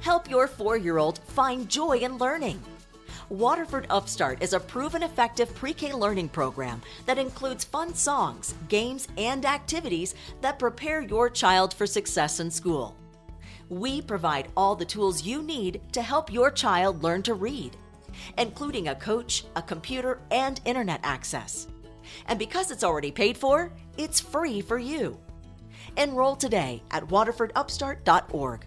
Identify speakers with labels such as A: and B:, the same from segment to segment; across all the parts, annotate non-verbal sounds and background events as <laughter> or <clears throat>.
A: Help your four year old find joy in learning. Waterford Upstart is a proven effective pre K learning program that includes fun songs, games, and activities that prepare your child for success in school. We provide all the tools you need to help your child learn to read, including a coach, a computer, and internet access. And because it's already paid for, it's free for you. Enroll today at waterfordupstart.org.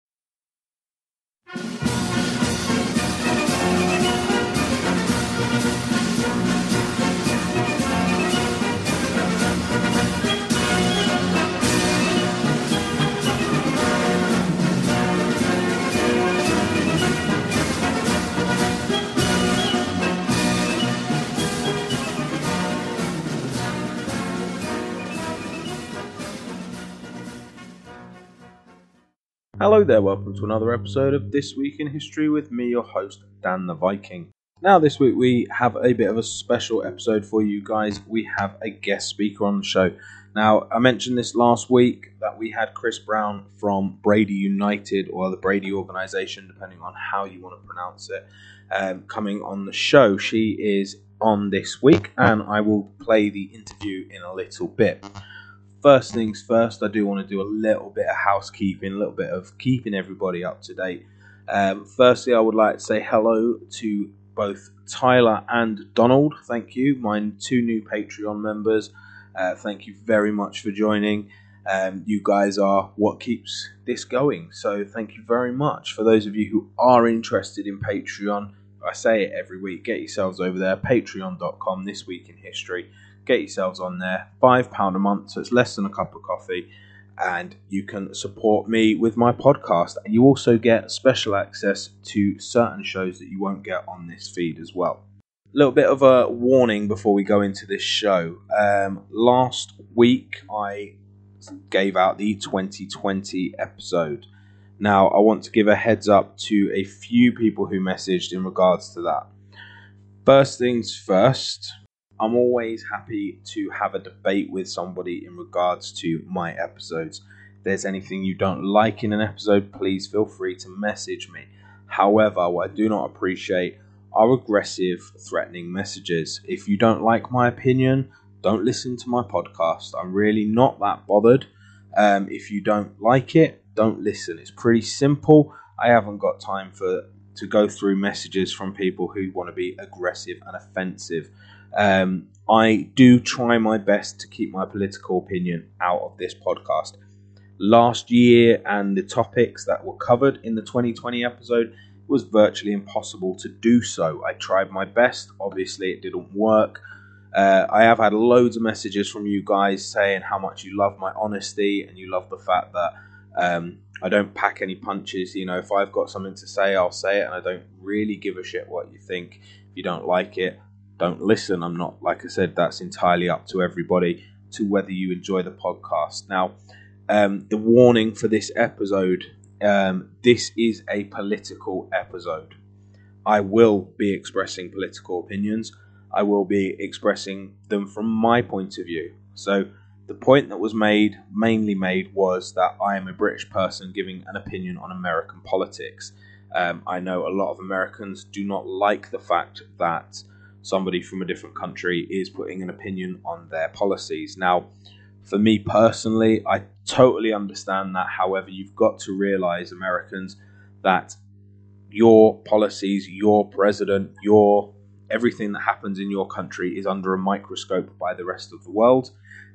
B: Thank you.
C: Hello there, welcome to another episode of This Week in History with me, your host, Dan the Viking. Now, this week we have a bit of a special episode for you guys. We have a guest speaker on the show. Now, I mentioned this last week that we had Kris Brown from Brady United or the Brady organization, depending on how you want to pronounce it, um, coming on the show. She is on this week, and I will play the interview in a little bit first things first, I do want to do a little bit of housekeeping, a little bit of keeping everybody up to date. Um, firstly, I would like to say hello to both Tyler and Donald. Thank you, my two new Patreon members. Uh, thank you very much for joining. Um, you guys are what keeps this going. So thank you very much. For those of you who are interested in Patreon, I say it every week, get yourselves over there, patreon.com, this week in history get yourselves on there. £5 a month, so it's less than a cup of coffee. And you can support me with my podcast. And you also get special access to certain shows that you won't get on this feed as well. A little bit of a warning before we go into this show. Um, last week, I gave out the 2020 episode. Now, I want to give a heads up to a few people who messaged in regards to that. First things first, I'm always happy to have a debate with somebody in regards to my episodes. If there's anything you don't like in an episode, please feel free to message me. However, what I do not appreciate are aggressive, threatening messages. If you don't like my opinion, don't listen to my podcast. I'm really not that bothered. Um, if you don't like it, don't listen. It's pretty simple. I haven't got time for to go through messages from people who want to be aggressive and offensive. Um, I do try my best to keep my political opinion out of this podcast. Last year and the topics that were covered in the 2020 episode was virtually impossible to do so. I tried my best, obviously, it didn't work. Uh, I have had loads of messages from you guys saying how much you love my honesty and you love the fact that um, I don't pack any punches. You know, if I've got something to say, I'll say it, and I don't really give a shit what you think. If you don't like it, don't listen. I'm not, like I said, that's entirely up to everybody to whether you enjoy the podcast. Now, um, the warning for this episode um, this is a political episode. I will be expressing political opinions. I will be expressing them from my point of view. So, the point that was made, mainly made, was that I am a British person giving an opinion on American politics. Um, I know a lot of Americans do not like the fact that somebody from a different country is putting an opinion on their policies. Now, for me personally, I totally understand that. However, you've got to realize, Americans, that your policies, your president, your everything that happens in your country is under a microscope by the rest of the world,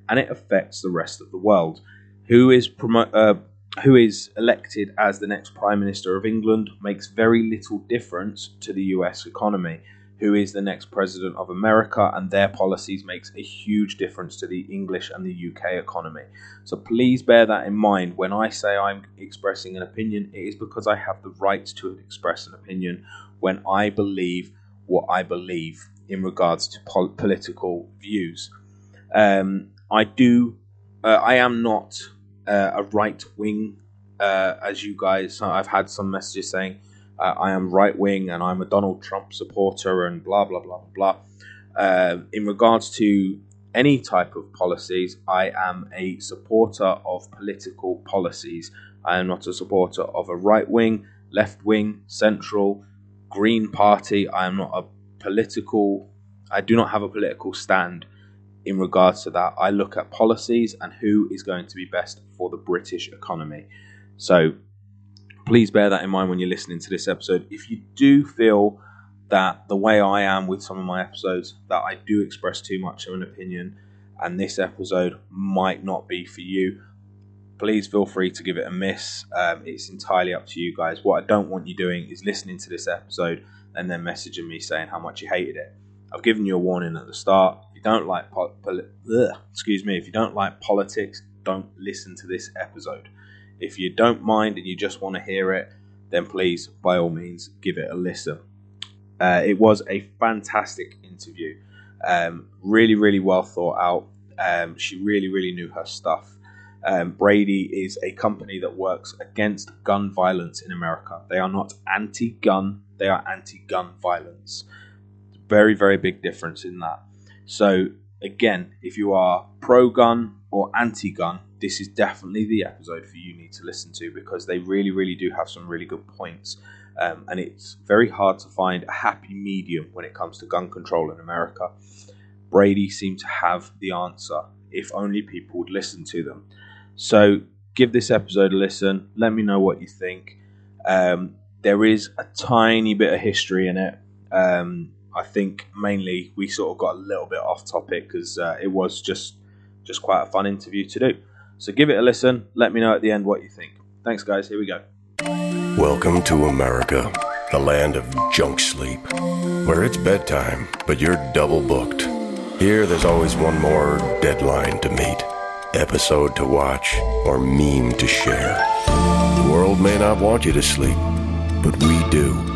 C: and it affects the rest of the world. Who is promo- uh, who is elected as the next prime minister of England makes very little difference to the U.S. economy who is the next president of America, and their policies makes a huge difference to the English and the UK economy. So please bear that in mind when I say I'm expressing an opinion. It is because I have the right to express an opinion when I believe what I believe in regards to pol- political views. Um, I do. Uh, I am not uh, a right wing, uh, as you guys. I've had some messages saying uh, I am right wing and I'm a Donald Trump supporter and blah blah blah blah. Uh, in regards to any type of policies, I am a supporter of political policies. I am not a supporter of a right wing, left wing, central, green party. I am not a political. I do not have a political stand in regards to that. I look at policies and who is going to be best for the British economy. So please bear that in mind when you're listening to this episode. If you do feel that the way I am with some of my episodes, that I do express too much of an opinion, and this episode might not be for you, please feel free to give it a miss. Um, it's entirely up to you guys. What I don't want you doing is listening to this episode and then messaging me saying how much you hated it. I've given you a warning at the start. If you don't like po- poli- excuse me, if you don't like politics, don't listen to this episode. If you don't mind and you just want to hear it, then please, by all means, give it a listen. Uh, it was a fantastic interview. Um, really, really well thought out. Um, she really, really knew her stuff. Um, Brady is a company that works against gun violence in America. They are not anti gun, they are anti gun violence. Very, very big difference in that. So, again, if you are pro gun or anti gun, this is definitely the episode for you need to listen to because they really, really do have some really good points. Um, and it's very hard to find a happy medium when it comes to gun control in America. Brady seemed to have the answer if only people would listen to them. So give this episode a listen. Let me know what you think. Um, there is a tiny bit of history in it. Um, I think mainly we sort of got a little bit off topic because uh, it was just just quite a fun interview to do. So give it a listen. Let me know at the end what you think. Thanks, guys. Here we go.
D: Welcome to America, the land of junk sleep, where it's bedtime, but you're double booked. Here, there's always one more deadline to meet, episode to watch, or meme to share. The world may not want you to sleep, but we do.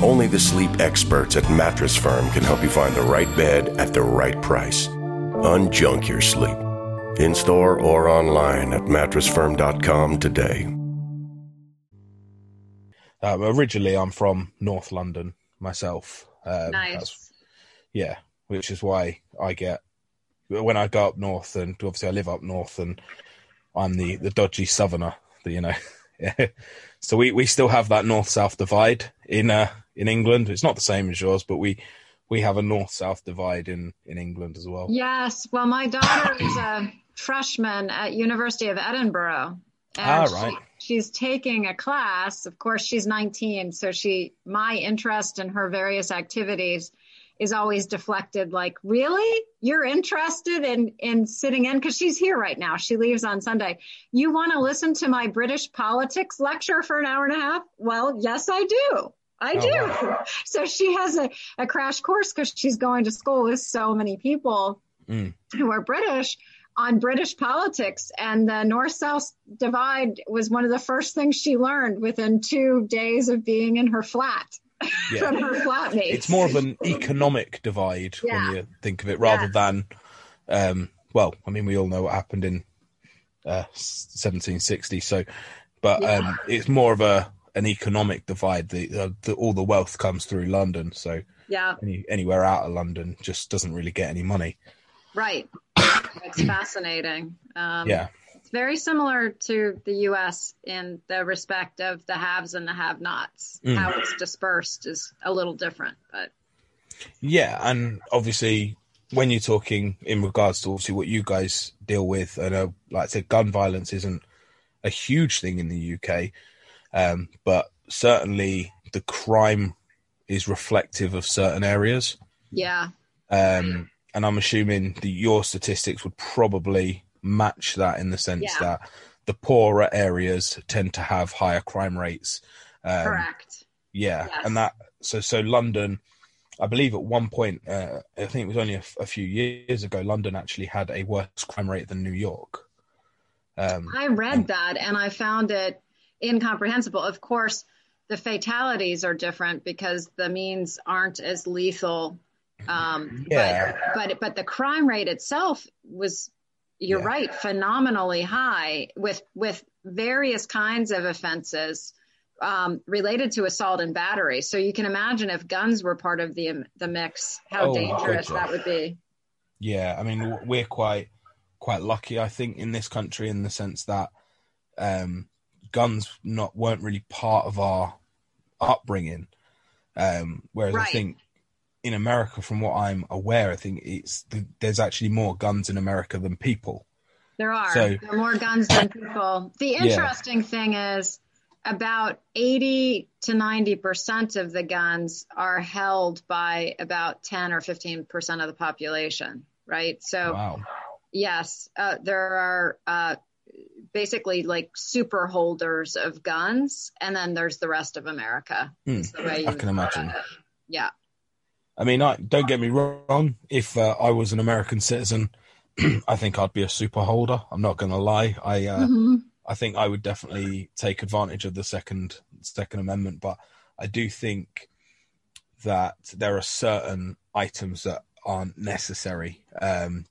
D: Only the sleep experts at Mattress Firm can help you find the right bed at the right price. Unjunk your sleep. In store or online at mattressfirm.com today.
E: Um, originally, I'm from North London myself. Um,
F: Nice.
E: Yeah, which is why I get when I go up north, and obviously I live up north, and I'm the the dodgy southerner. The, you know, yeah. <laughs> So we we still have that north south divide in uh in England. It's not the same as yours, but we we have a north south divide in in England as well.
F: Yes. Well, my daughter is a freshman at University of Edinburgh.
E: Ah,
F: And
E: right.
F: she, she's taking a class. Of course, she's 19, so she my interest in her various activities is always deflected like, "Really? You're interested in in sitting in cuz she's here right now. She leaves on Sunday. You want to listen to my British politics lecture for an hour and a half?" Well, yes, I do. I
E: Oh,
F: do.
E: wow. <laughs>
F: So she has a, a crash course because she's going to school with so many people
E: Mm.
F: who are British on British politics. And the North South divide was one of the first things she learned within two days of being in her flat <laughs>
E: Yeah.
F: from her flatmates.
E: it's more of an economic divide
F: Yeah.
E: when you think of it rather
F: Yeah.
E: than um well i mean we all know what happened in uh 1760 so but um it's more of a an economic divide the, uh, the all the wealth comes through london so
F: yeah,
E: any, anywhere out of london just doesn't really get any money
F: right. It's <coughs> fascinating. Um,
E: yeah
F: It's very similar to the U.S. in the respect of the haves and the have-nots.
E: Mm.
F: How it's dispersed is a little different, but
C: Yeah, and obviously when you're talking in regards to obviously what you guys deal with, I know, like I said, gun violence isn't a huge thing in the UK, um, but certainly the crime is reflective of certain areas.
F: Yeah.
C: Um, and I'm assuming that your statistics would probably match that in the sense
F: Yeah.
C: that the poorer areas tend to have higher crime rates. Um,
F: Correct.
C: Yeah,
F: Yes.
C: and that so so London, I believe at one point, uh, I think it was only a few years ago, London actually had a worse crime rate than New York. Um,
F: I read that and I found it incomprehensible. Of course, the fatalities are different because the means aren't as lethal. Um,
C: Yeah.
F: But, but but the crime rate itself was, you're
C: Yeah.
F: right, phenomenally high with with various kinds of offenses um, related to assault and battery. So you can imagine if guns were part of the the mix, how
C: Oh,
F: dangerous that would be.
C: Yeah, I mean we're quite quite lucky, I think, in this country in the sense that um, guns not weren't really part of our upbringing. Um, whereas I think in America, from what I'm aware, I think it's there's actually more guns in America than people.
F: There are.
C: So-
F: there are more guns than people. The
C: Yeah.
F: interesting thing is about 80 to 90% of the guns are held by about 10 or 15% of the population, right? So,
C: Wow.
F: yes, uh, there are uh, basically like super holders of guns, and then there's the rest of America. Way
C: I can imagine.
F: Yeah.
C: I mean, I don't get me wrong. If uh, I was an American citizen, <clears throat> I think I'd be a super holder. I'm not going to lie. I uh,
F: Mhm.
C: I think I would definitely take advantage of the second Second Amendment, but I do think that there are certain items that aren't necessary. Um,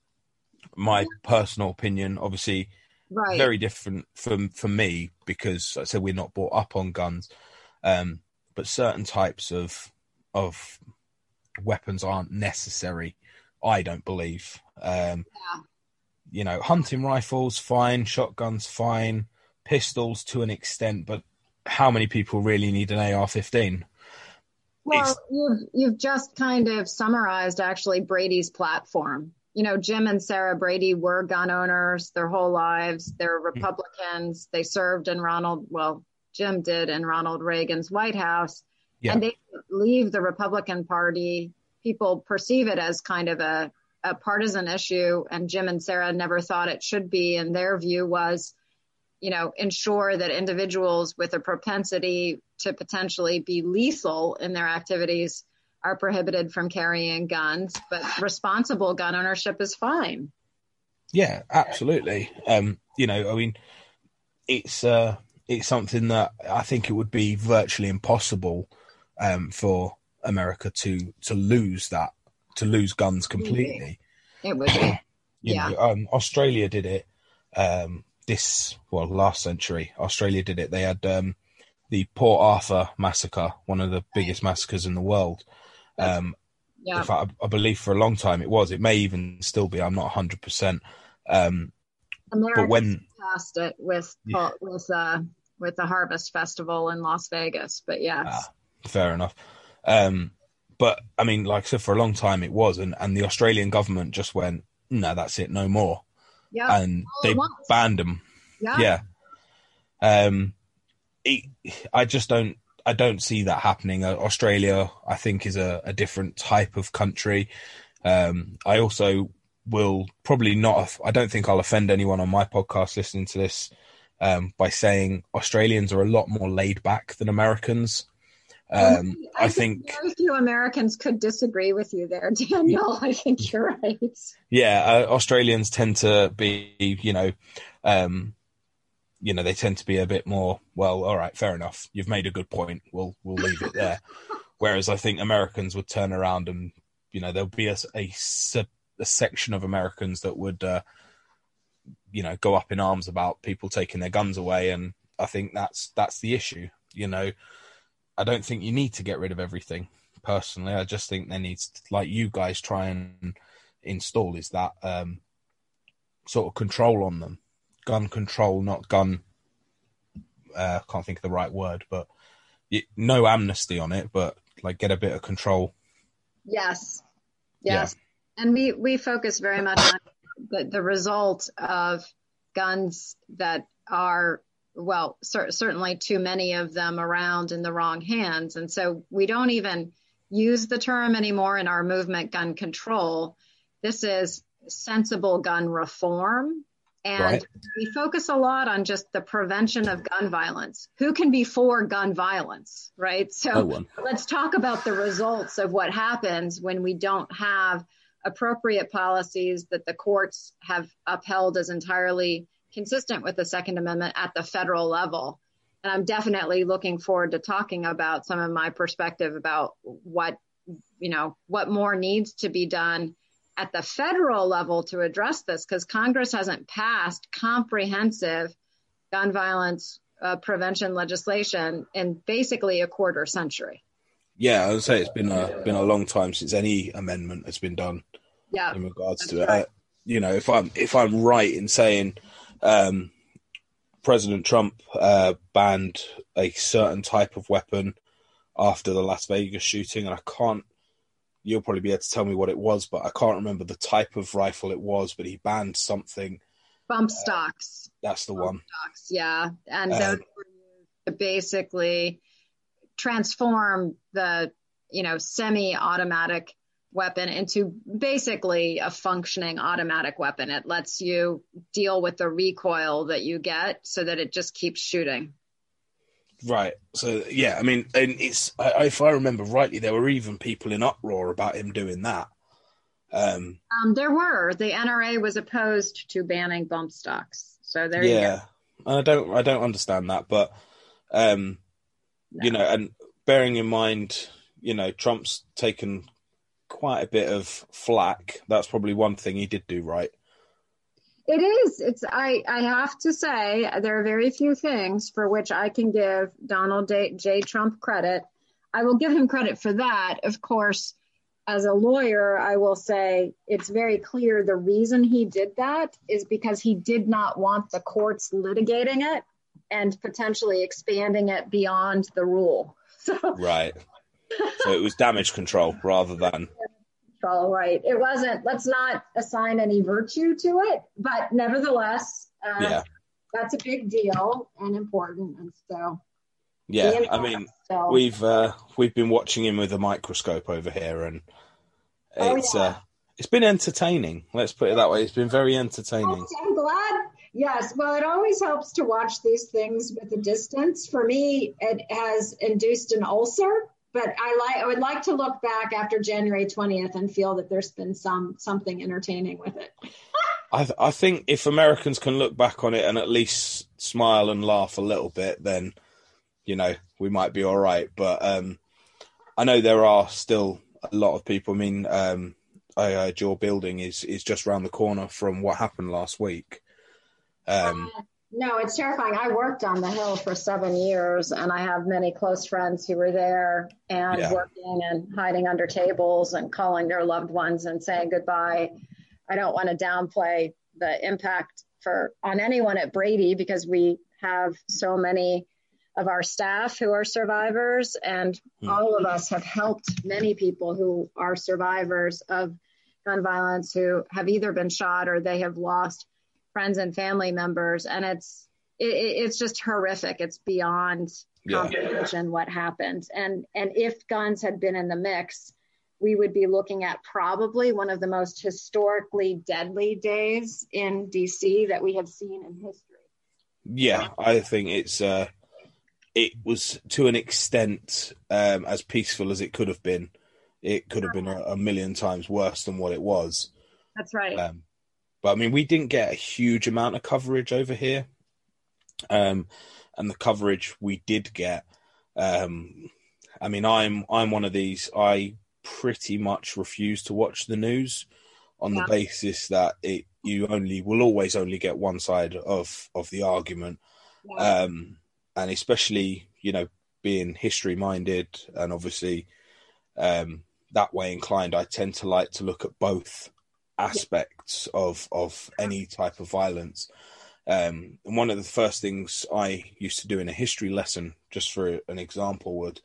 C: my personal opinion, obviously,
F: Right.
C: very different from for me because like I said we're not brought up on guns, um, but certain types of of weapons aren't necessary. I don't believe. Um,
F: Yeah.
C: You know, hunting rifles fine, shotguns fine, pistols to an extent, but how many people really need an AR-15?
F: Well,
C: It's-
F: you've you've just kind of summarized actually Brady's platform. You know, Jim and Sarah Brady were gun owners their whole lives. They're mm-hmm. Republicans. They served in Ronald, well, Jim did in Ronald Reagan's White House.
C: Yeah.
F: And they leave the Republican Party. People perceive it as kind of a, a partisan issue. And Jim and Sarah never thought it should be. And their view was, you know, ensure that individuals with a propensity to potentially be lethal in their activities are prohibited from carrying guns, but responsible gun ownership is fine.
C: Yeah, absolutely. Um, you know, I mean, it's uh, it's something that I think it would be virtually impossible um, for America to to lose that to lose guns completely.
F: It would be. <clears throat> Yeah.
C: know, um, Australia did it um, this well last century. Australia did it. They had um, the Port Arthur massacre, one of the biggest massacres in the world. Um,
F: Yeah.
C: in fact, I, I believe for a long time it was. It may even still be. I'm not 100. percent um,
F: Americans
C: when-
F: passed it with
C: Yeah.
F: with uh, with the Harvest Festival in Las Vegas, but yes,
C: Ah, fair enough. Um, but I mean, like I said, for a long time it was, and, and the Australian government just went, no, that's it, no more,
F: yeah,
C: and
F: all
C: they banned them.
F: yeah,
C: Yeah. Um, it, I just don't, I don't see that happening. Uh, Australia, I think, is a, a different type of country. Um, I also will probably not. I don't think I'll offend anyone on my podcast listening to this um, by saying Australians are a lot more laid back than Americans. Um, I think,
F: very few Americans could disagree with you there, <laughs> Daniel. I think you're right.
C: yeah, uh, Australians tend to be, you know, um, you know, they tend to be a bit more. Well, all right, fair enough. You've made a good point. We'll we'll leave it there. <laughs> Whereas I think Americans would turn around and, you know, there'll be a, a, a section of Americans that would, uh, you know, go up in arms about people taking their guns away, and I think that's that's the issue. You know, I don't think you need to get rid of everything. Personally, I just think there needs, to, like you guys, try and install is that um, sort of control on them, gun control, not gun. Uh, can't think of the right word, but y no amnesty on it, but like get a bit of control
F: Yes. Yes. Yeah. And we, we focus very much on the, the result of guns that are, well, cer- certainly too many of them around in the wrong hands. And so we don't even use the term anymore in our movement gun control. This is sensible gun reform. And right. we focus a lot on just the prevention of gun violence. Who can be for gun violence, right? So let's talk about the results of what happens when we don't have appropriate policies that the courts have upheld as entirely consistent with the Second Amendment at the federal level. And I'm definitely looking forward to talking about some of my perspective about what, you know, what more needs to be done at the federal level to address this because Congress hasn't passed comprehensive gun violence uh, prevention legislation in basically a quarter century.
C: Yeah, I would say it's been a been a long time since any amendment has been done.
F: Yeah,
C: in regards to right. it, uh, you know, if I'm if I'm right in saying um, President Trump uh, banned a certain type of weapon after the Las Vegas shooting, and I can't you'll probably be able to tell me what it was, but I can't remember the type of rifle it was. But he banned something.
F: Bump stocks.
C: Uh, that's the Bump one.
F: Stocks, yeah, and um, those were to basically transform the you know semi-automatic weapon into basically a functioning automatic weapon. It lets you deal with the recoil that you get so that it just keeps shooting.
C: Right. So yeah, I mean, and it's I, if I remember rightly, there were even people in uproar about him doing that.
F: Um, um, there were. The NRA was opposed to banning bump stocks. So there.
C: Yeah, And I don't. I don't understand that, but um, no. you know, and bearing in mind, you know, Trump's taken quite a bit of flack. That's probably one thing he did do right.
F: It is. It's. I. I have to say there are very few things for which I can give Donald J. Trump credit. I will give him credit for that. Of course, as a lawyer, I will say it's very clear the reason he did that is because he did not want the courts litigating it and potentially expanding it beyond the rule. <laughs> So.
C: Right. So it was damage control rather than
F: control, right? It wasn't, let's not assign any virtue to it, but nevertheless, uh, yeah. that's a big deal and important. And so,
C: yeah, I mean, so. we've uh, we've been watching him with a microscope over here, and it's oh, yeah. uh, it's been entertaining. Let's put it that way. It's been very entertaining.
F: I'm glad. Yes, well, it always helps to watch these things with a distance. For me, it has induced an ulcer but I like I would like to look back after January 20th and feel that there's been some something entertaining with it. <laughs>
C: I th- I think if Americans can look back on it and at least smile and laugh a little bit, then you know we might be all right. But um, I know there are still a lot of people. I mean, um, uh, your building is is just around the corner from what happened last week. Um,
F: uh, no, it's terrifying. I worked on the Hill for seven years, and I have many close friends who were there and yeah. working and hiding under tables and calling their loved ones and saying goodbye. I don't want to downplay the impact for on anyone at Brady because we have so many of our staff who are survivors, and mm. all of us have helped many people who are survivors of gun violence who have either been shot or they have lost friends and family members, and it's it, it's just horrific. It's beyond comprehension yeah. what happened. And and if guns had been in the mix, we would be looking at probably one of the most historically deadly days in DC that we have seen in history.
C: Yeah, I think it's uh, it was to an extent um, as peaceful as it could have been. It could have been a, a million times worse than what it was.
F: That's right. Um,
C: but I mean, we didn't get a huge amount of coverage over here. Um, and the coverage we did get, um, I mean, I'm I'm one of these. I pretty much refuse to watch the news on yeah. the basis that it you only will always only get one side of of the argument, yeah. um, and especially you know being history minded and obviously um, that way inclined, I tend to like to look at both aspects of of any type of violence. Um, and one of the first things I used to do in a history lesson, just for an example, would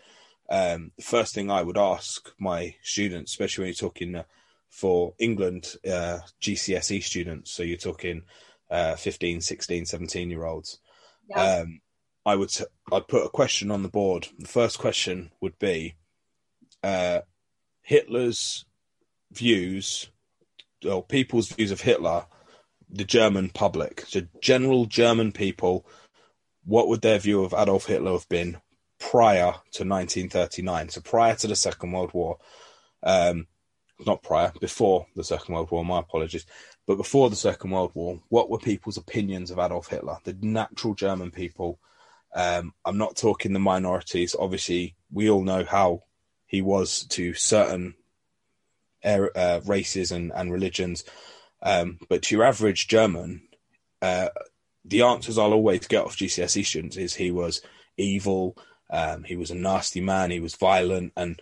C: um, the first thing I would ask my students, especially when you're talking uh, for England uh, GCSE students, so you're talking uh, 15, 16, 17 year olds,
F: Yeah.
C: um, I would t- I'd put a question on the board. The first question would be uh, Hitler's views, or people's views of Hitler, the German public, so general German people. What would their view of Adolf Hitler have been prior to 1939? So prior to the Second World War, um, not prior, before the Second World War. My apologies, but before the Second World War, what were people's opinions of Adolf Hitler? The natural German people. Um, I'm not talking the minorities. Obviously, we all know how he was to certain er- uh, races and, and religions. Um, but to your average German, uh, the answers I'll always get off GCSE students is he was evil, um, he was a nasty man, he was violent, and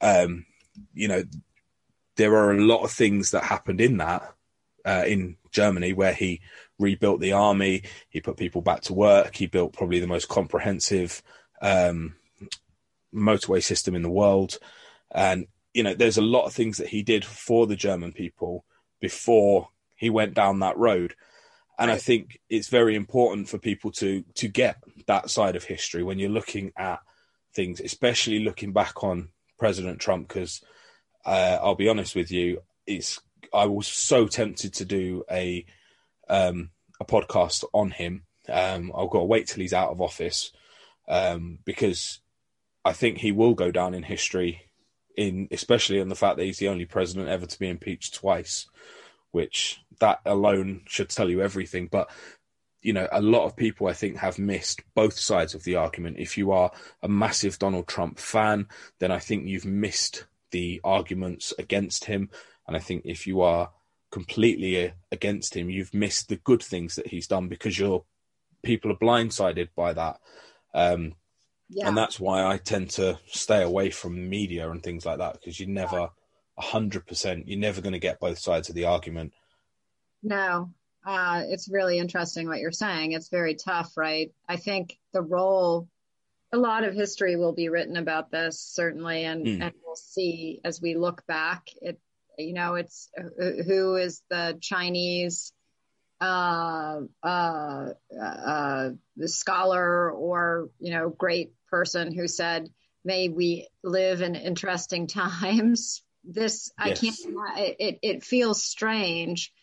C: um, you know there are a lot of things that happened in that uh, in Germany where he rebuilt the army, he put people back to work, he built probably the most comprehensive um, motorway system in the world, and you know there's a lot of things that he did for the German people before he went down that road and I think it's very important for people to to get that side of history when you're looking at things, especially looking back on President Trump. Because uh, I'll be honest with you, it's I was so tempted to do a um, a podcast on him. Um, I've got to wait till he's out of office um, because I think he will go down in history. In especially in the fact that he's the only president ever to be impeached twice which that alone should tell you everything. But you know, a lot of people I think have missed both sides of the argument. If you are a massive Donald Trump fan, then I think you've missed the arguments against him. And I think if you are completely uh, against him, you've missed the good things that he's done because your people are blindsided by that. Um,
F: yeah.
C: And that's why I tend to stay away from media and things like that because you never hundred percent. You're never going to get both sides of the argument.
F: No, uh, it's really interesting what you're saying. It's very tough, right? I think the role, a lot of history will be written about this certainly, and
C: Mm.
F: and we'll see as we look back. It, you know, it's uh, who is the Chinese uh, uh, uh, the scholar or you know great person who said, "May we live in interesting times." <laughs> This I can't. It it feels strange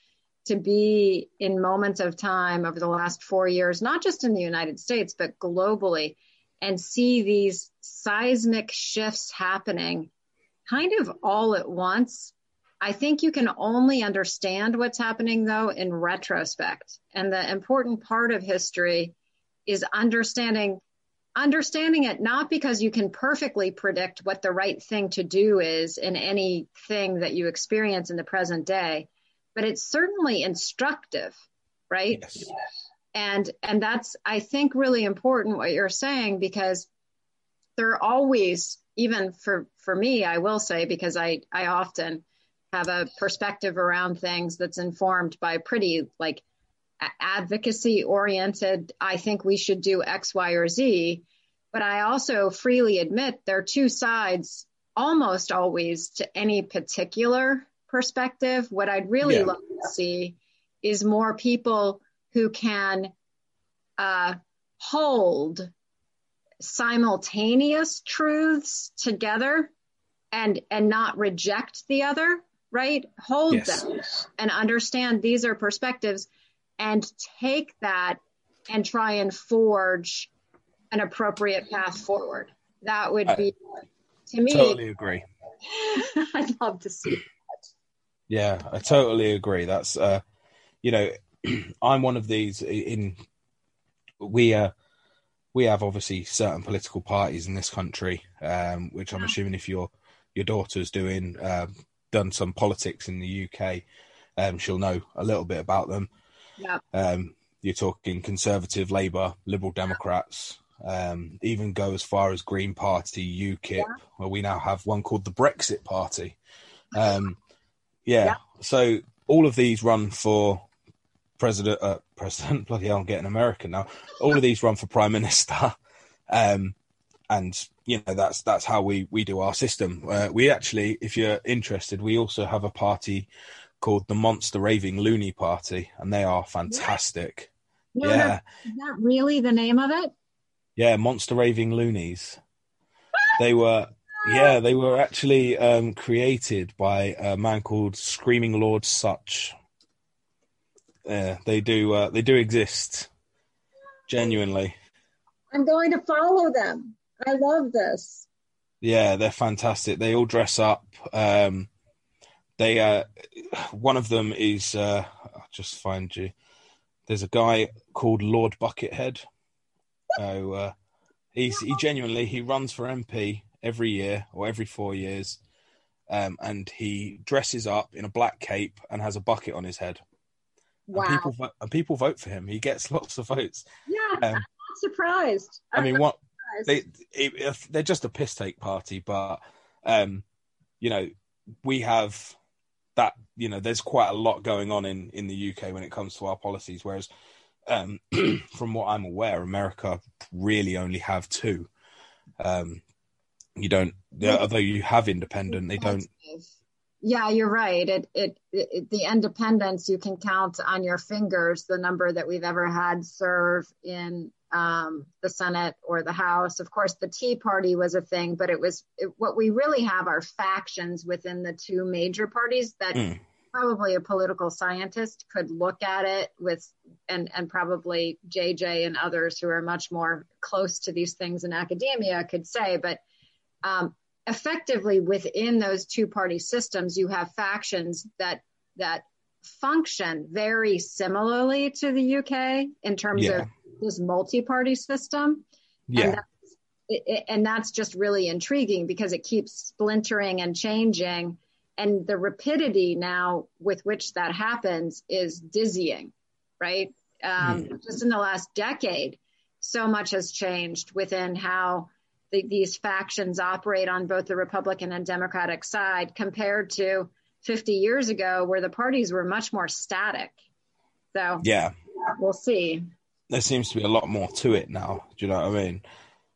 F: to be in moments of time over the last four years, not just in the United States but globally, and see these seismic shifts happening, kind of all at once. I think you can only understand what's happening though in retrospect. And the important part of history is understanding understanding it not because you can perfectly predict what the right thing to do is in anything that you experience in the present day, but it's certainly instructive, right?
C: Yes.
F: and and that's i think really important what you're saying because there are always even for for me i will say because i i often have a perspective around things that's informed by pretty like advocacy oriented i think we should do x y or z but i also freely admit there are two sides almost always to any particular perspective what i'd really
C: Yeah.
F: love to see is more people who can uh, hold simultaneous truths together and and not reject the other right hold
C: Yes.
F: them and understand these are perspectives and take that and try and forge an appropriate path forward that would
C: I
F: be to me I
C: Totally agree. <laughs>
F: i'd love to see
C: Yeah, I totally agree. That's uh, you know, <clears throat> I'm one of these in we uh we have obviously certain political parties in this country, um, which I'm assuming if your your daughter's doing um, done some politics in the UK, um, she'll know a little bit about them.
F: Yeah
C: Um, you're talking Conservative, Labour, Liberal Democrats, um, even go as far as Green Party, UKIP, where we now have one called the Brexit Party. Um, <laughs> yeah.
F: Yeah.
C: So all of these run for president. Uh, president. <laughs> Bloody hell, I'm getting American now. All of these run for prime minister. <laughs> Um, and you know that's that's how we we do our system. Uh, we actually, if you're interested, we also have a party called the Monster Raving Loony Party, and they are fantastic.
F: No,
C: yeah,
F: no, is that really the name of it?
C: yeah, Monster Raving Loonies. They were. Yeah, they were actually um, created by a man called Screaming Lord Sutch. Yeah, they do. Uh, they do exist, genuinely.
F: I'm going to follow them. I love this.
C: Yeah, they're fantastic. They all dress up. Um, they uh, one of them is uh, I'll just find you. There's a guy called Lord Buckethead. Oh, uh, he's he genuinely he runs for MP every year or every four years, um, and he dresses up in a black cape and has a bucket on his head.
F: Wow.
C: And people vo- and people vote for him. He gets <laughs> lots of votes.
F: yeah,
C: Um,
F: I'm not surprised.
C: I mean,
F: I'm
C: what they it, they're just a piss take party, but um, you know, we have that. You know, there's quite a lot going on in in the UK when it comes to our policies. Whereas, um, <clears throat> from what I'm aware, America really only have two. Um, you don't, although you have independent, they don't.
F: Yeah, you're right. It, it, it the independents you can count on your fingers the number that we've ever had serve in um, the Senate or the House. Of course, the Tea Party was a thing, but it was it, what we really have are factions within the two major parties that
C: Mm.
F: probably a political scientist could look at it with and and probably JJ and others who are much more close to these things in academia could say, but um, effectively within those two party systems, you have factions that that function very similarly to the UK in terms
C: Yeah.
F: of this multi-party system. And that's, and that's just really intriguing because it keeps splintering and changing. And the rapidity now with which that happens is dizzying, right? Um, Just in the last decade, so much has changed within how the, these factions operate on both the Republican and Democratic side compared to 50 years ago, where the parties were much more static. So
C: yeah.
F: we'll see.
C: There seems to be a lot more to it now. Do you know what I mean?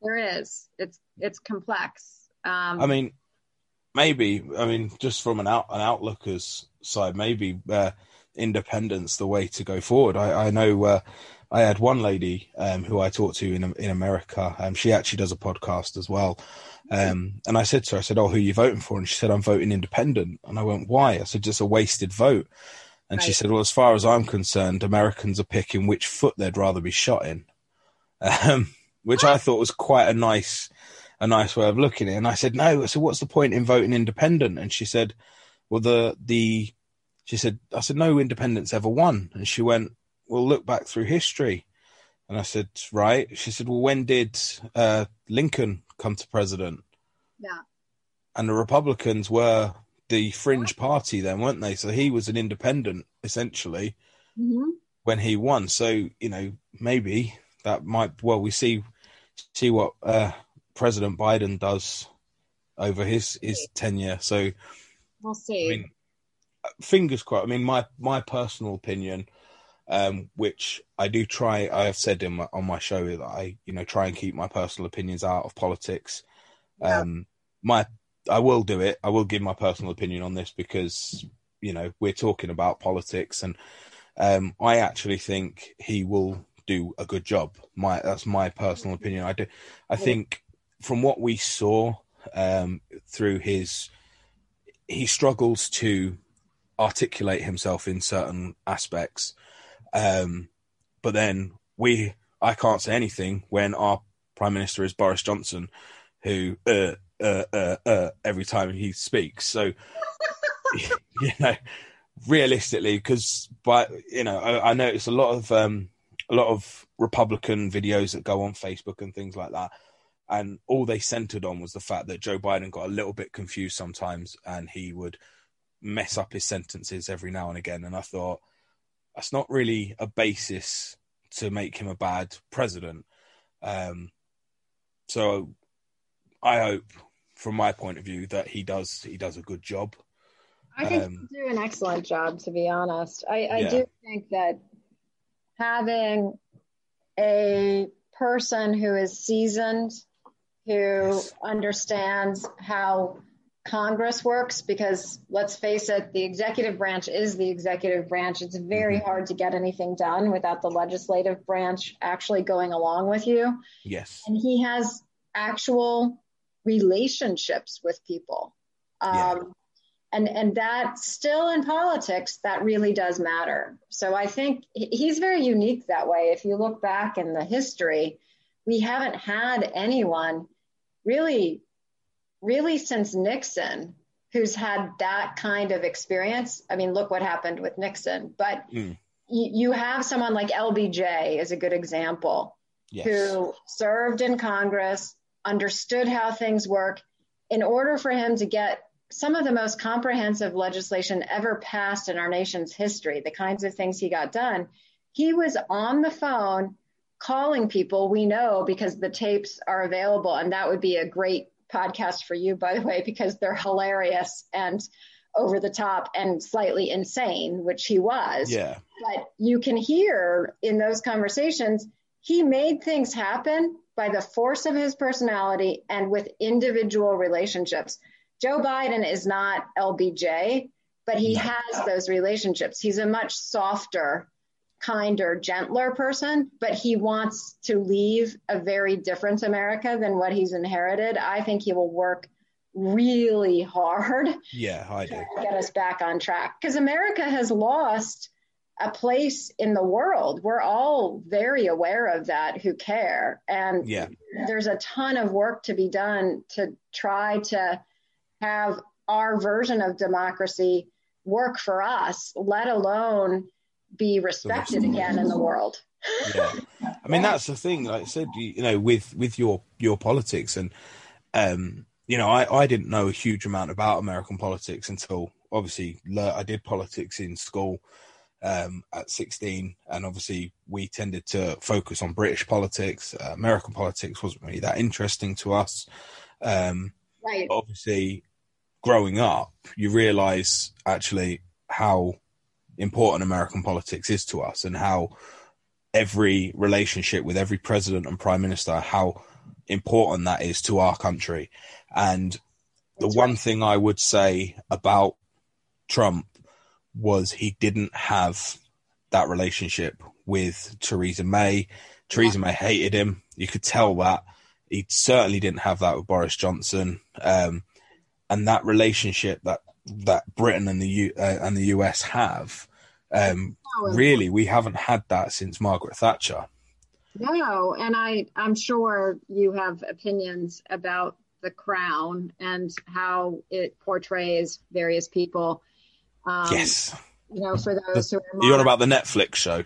F: There is. It's it's complex. Um,
C: I mean, maybe. I mean, just from an out an outlooker's side, maybe uh, independence the way to go forward. I, I know uh, I had one lady um, who I talked to in in America. Um, she actually does a podcast as well. Um, and I said to her, I said, "Oh, who are you voting for?" And she said, "I'm voting independent." And I went, "Why?" I said, "Just a wasted vote." And she said, "Well, as far as I'm concerned, Americans are picking which foot they'd rather be shot in," <laughs> um, which I thought was quite a nice a nice way of looking at it. And I said, no. So what's the point in voting independent? And she said, well, the the she said, I said, no independents ever won. And she went, well, look back through history. And I said, right. She said, well, when did uh, Lincoln come to president?
F: Yeah.
C: And the Republicans were the fringe party then, weren't they? So he was an independent essentially
F: mhm.
C: when he won. So you know maybe that might well we see see what uh, President Biden does over his his tenure. So
F: We'll see.
C: I mean, fingers crossed. I mean, my my personal opinion, um, which I do try. I have said in my, on my show that I you know try and keep my personal opinions out of politics. Um, my I will do it. I will give my personal opinion on this because you know we're talking about politics, and um, I actually think he will do a good job. My that's my personal opinion. I do. I think from what we saw um, through his, he struggles to articulate himself in certain aspects. Um, but then we, I can't say anything when our prime minister is Boris Johnson, who uh, uh, uh, uh, every time he speaks. So, <laughs> you know, realistically, because but you know, I, I notice a lot of um, a lot of Republican videos that go on Facebook and things like that. And all they centered on was the fact that Joe Biden got a little bit confused sometimes and he would mess up his sentences every now and again. And I thought, that's not really a basis to make him a bad president. Um, so I hope, from my point of view, that he does he does a good job.
F: I think
C: Um,
F: do an excellent job, to be honest. I, I
C: Yeah.
F: do think that having a person who is seasoned, who understands how Congress works because let's face it, the executive branch is the executive branch. It's very mm-hmm. hard to get anything done without the legislative branch actually going along with you.
C: Yes.
F: And he has actual relationships with people. Um, yeah. And, and that still in politics, that really does matter. So I think he's very unique that way. If you look back in the history, we haven't had anyone really really since Nixon who's had that kind of experience. I mean, look what happened with Nixon, but mm. y- you have someone like LBJ is a good example yes. who served in Congress, understood how things work in order for him to get some of the most comprehensive legislation ever passed in our nation's history, the kinds of things he got done. He was on the phone calling people we know because the tapes are available and that would be a great podcast for you, by the way, because they're hilarious and over the top and slightly insane, which he was.
C: Yeah.
F: But you can hear in those conversations, he made things happen by the force of his personality and with individual relationships. Joe Biden is not LBJ, but he has those relationships. He's a much softer kinder, gentler person, but he wants to leave a very different America than what he's inherited. I think he will work really hard.
C: Yeah, I do.
F: get us back on track because America has lost a place in the world. We're all very aware of that who care. And
C: yeah.
F: there's a ton of work to be done to try to have our version of democracy work for us, let alone be respected again in the world.
C: yeah, I mean that's the thing. Like I said, you, you know, with with your your politics, and um, you know, I I didn't know a huge amount about American politics until obviously I did politics in school um, at 16, and obviously we tended to focus on British politics. Uh, American politics wasn't really that interesting to us. Um,
F: right.
C: Obviously, growing up, you realise actually how important American politics is to us and how every relationship with every president and prime minister, how important that is to our country. And the That's one right. thing I would say about Trump was he didn't have that relationship with Theresa May. Theresa yeah. May hated him. You could tell that. He certainly didn't have that with Boris Johnson. Um, and that relationship that that Britain and the U, uh, and the US have. Um, really, we haven't had that since Margaret Thatcher.
F: No, and I I'm sure you have opinions about the Crown and how it portrays various people.
C: Um, yes.
F: You know, for those
C: the, who are you on about the Netflix show?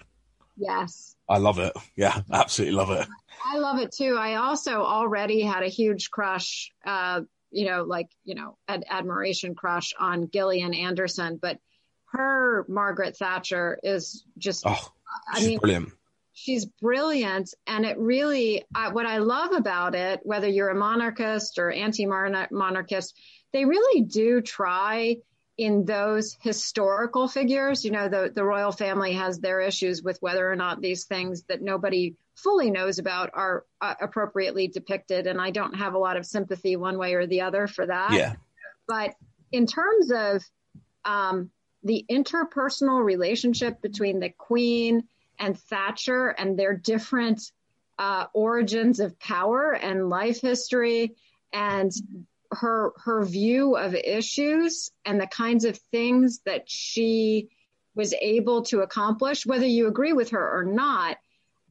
F: Yes.
C: I love it. Yeah, absolutely love it.
F: I love it too. I also already had a huge crush uh, you know, like, you know, ad- admiration crush on Gillian Anderson, but her Margaret Thatcher is just,
C: oh, I mean, brilliant.
F: She's brilliant. And it really, I, what I love about it, whether you're a monarchist or anti monarchist, they really do try in those historical figures. You know, the, the royal family has their issues with whether or not these things that nobody fully knows about are uh, appropriately depicted. And I don't have a lot of sympathy one way or the other for that.
C: Yeah.
F: But in terms of um, the interpersonal relationship between the Queen and Thatcher and their different uh, origins of power and life history and her her view of issues and the kinds of things that she was able to accomplish whether you agree with her or not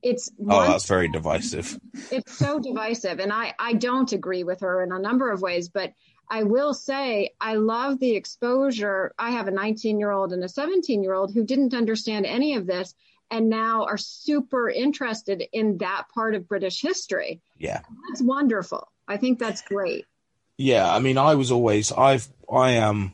F: it's
C: oh that's very divisive. <laughs>
F: It's so divisive and i i don't agree with her in a number of ways but i will say i love the exposure. I have a 19 year old and a 17 year old who didn't understand any of this and now are super interested in that part of british history.
C: Yeah.
F: That's wonderful. I think that's great
C: yeah i mean i was always i've i am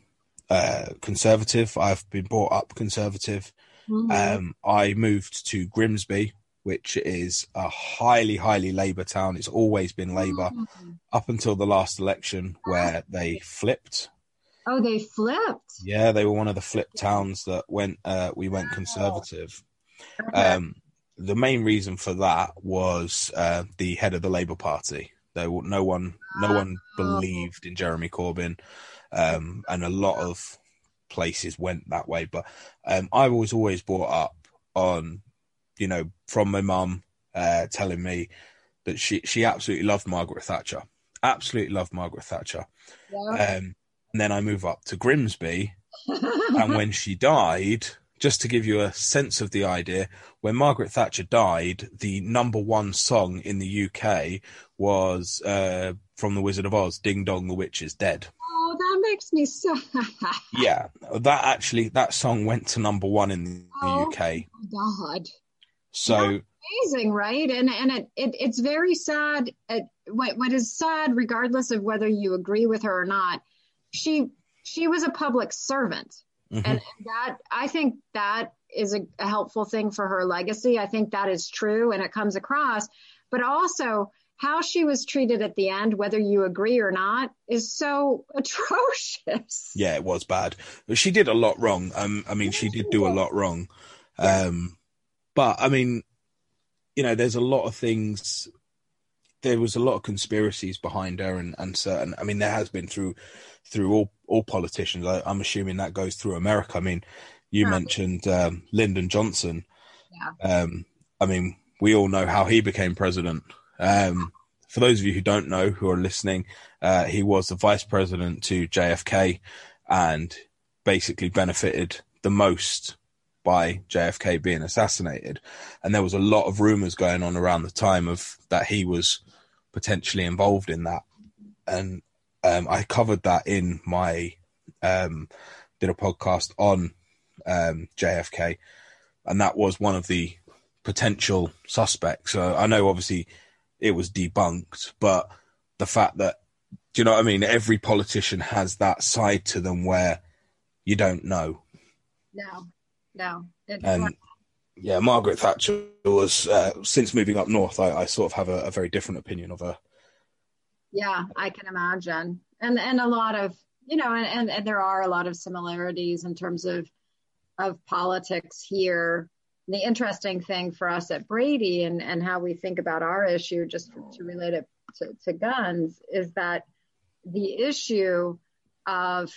C: uh, conservative i've been brought up conservative mm-hmm. um, i moved to grimsby which is a highly, highly Labour town. It's always been Labour oh. up until the last election where they flipped.
F: Oh, they flipped.
C: Yeah, they were one of the flip towns that went. Uh, we went conservative. Um, the main reason for that was uh, the head of the Labour Party. Though no one, no one believed in Jeremy Corbyn, um, and a lot of places went that way. But um, I was always brought up on, you know, from my mum uh, telling me that she she absolutely loved Margaret Thatcher, absolutely loved Margaret Thatcher.
F: Yeah.
C: Um, and then I move up to Grimsby, and when she died, just to give you a sense of the idea, when Margaret Thatcher died, the number one song in the UK was uh, from The Wizard of Oz, "Ding Dong, the Witch is Dead."
F: oh, that makes me so. <laughs>
C: Yeah, that actually that song went to number one in the
F: Oh.
C: UK.
F: God.
C: So
F: amazing, right? And and it, it it's very sad. It, what what is sad, regardless of whether you agree with her or not, she she was a public servant,
C: mhm.
F: and that I think that is a, a helpful thing for her legacy. I think that is true, and it comes across. But also, how she was treated at the end, whether you agree or not, is so <laughs> atrocious.
C: yeah, it was bad. She did a lot wrong. Um, I mean, she did do a lot wrong. Um, but I mean, you know, there's a lot of things. There was a lot of conspiracies behind her, and and certain. I mean, there has been through through all all politicians. I, I'm assuming that goes through America. I mean, you
F: Yeah.
C: mentioned um, Lyndon Johnson.
F: Yeah.
C: Um, I mean, we all know how he became president. Um, for those of you who don't know, who are listening, uh, he was the vice president to JFK and basically benefited the most by JFK being assassinated. And there was a lot of rumors going on around the time of that he was potentially involved in that. And um, I covered that in my um, did a podcast on um, JFK, and that was one of the potential suspects. So I know obviously it was debunked, but the fact that do you know what I mean? Every politician has that side to them where you don't know.
F: No, no.
C: And yeah, Margaret Thatcher was uh, since moving up north. I, I sort of have a, a very different opinion of her.
F: Yeah, I can imagine. And and a lot of you know, and, and, and there are a lot of similarities in terms of of politics here. The interesting thing for us at Brady and, and how we think about our issue, just to relate it to, to guns, is that the issue of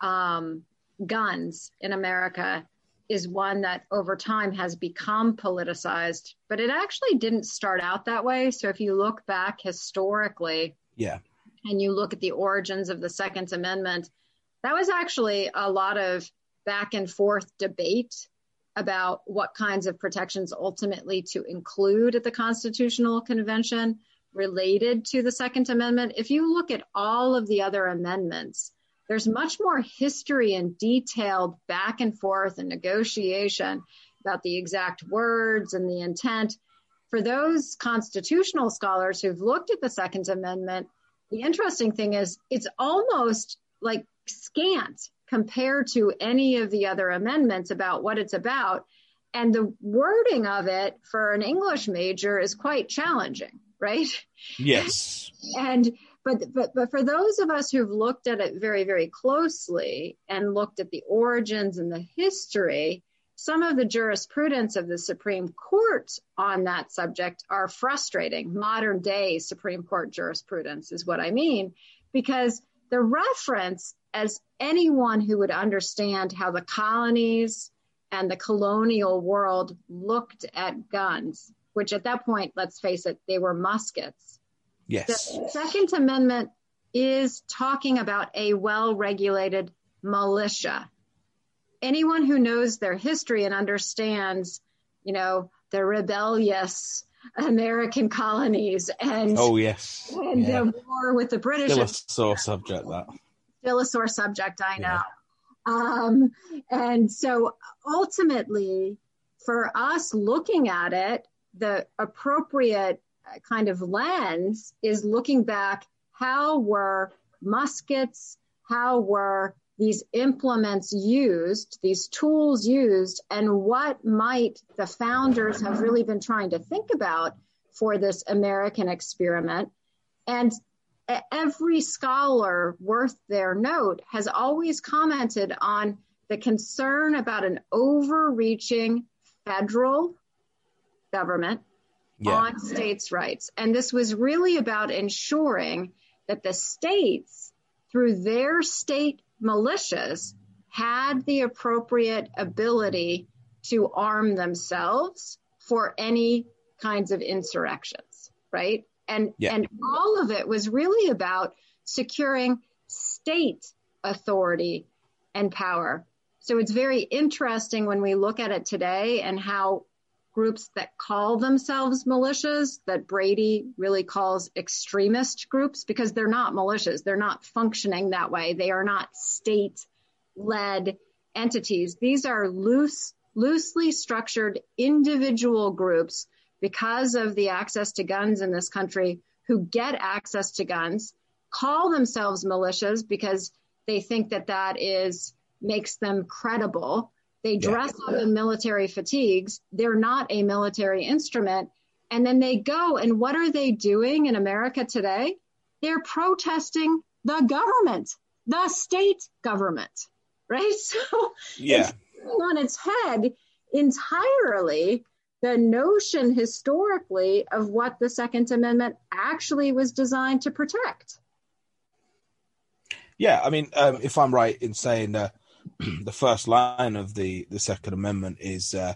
F: um, guns in America is one that over time has become politicized, but it actually didn't start out that way. So if you look back historically,
C: Yeah,
F: and you look at the origins of the Second Amendment, that was actually a lot of back and forth debate about what kinds of protections ultimately to include at the Constitutional Convention related to the Second Amendment. If you look at all of the other amendments, there's much more history and detailed back and forth and negotiation about the exact words and the intent. For those constitutional scholars who've looked at the Second Amendment, the interesting thing is it's almost like scant compared to any of the other amendments about what it's about. And the wording of it for an English major is quite challenging, right?
C: yes, <laughs>
F: And but for those of us who've looked at it very very closely and looked at the origins and the history, some of the jurisprudence of the Supreme Court on that subject are frustrating. Modern day Supreme Court jurisprudence is what I mean, because the reference, as anyone who would understand how the colonies and the colonial world looked at guns, which at that point, let's face it, they were muskets.
C: Yes,
F: The Second Amendment is talking about a well regulated militia. Anyone who knows their history and understands, you know, the rebellious American colonies and,
C: oh yes,
F: and
C: yeah.
F: the war with the British
C: Still a sore subject that.
F: still a sore subject, I know.
C: Yeah.
F: Um, and so ultimately, for us looking at it, the appropriate kind of lens is looking back how were muskets, how were these implements used, these tools used, and what might the founders have really been trying to think about for this American experiment. And every scholar worth their note has always commented on the concern about an overreaching federal government yeah. on states' rights. And this was really about ensuring that the states, through their state militias, had the appropriate ability to arm themselves for any kinds of insurrections, right? And yeah. and all of it was really about securing state authority and power. So it's very interesting when we look at it today and how groups that call themselves militias that Brady really calls extremist groups because they're not militias. They're not functioning that way. They are not state led entities. These are loose, loosely structured individual groups because of the access to guns in this country who get access to guns, call themselves militias because they think that that is makes them credible. They dress up in military fatigues. They're not a military instrument. And then they go and what are they doing in America today? They're protesting the government, the state government, right? <laughs> So
C: yeah.
F: on its head entirely the notion historically of what the Second Amendment actually was designed to protect.
C: Yeah, I mean, um, if I'm right in saying uh, <clears throat> the first line of the, the Second Amendment is uh,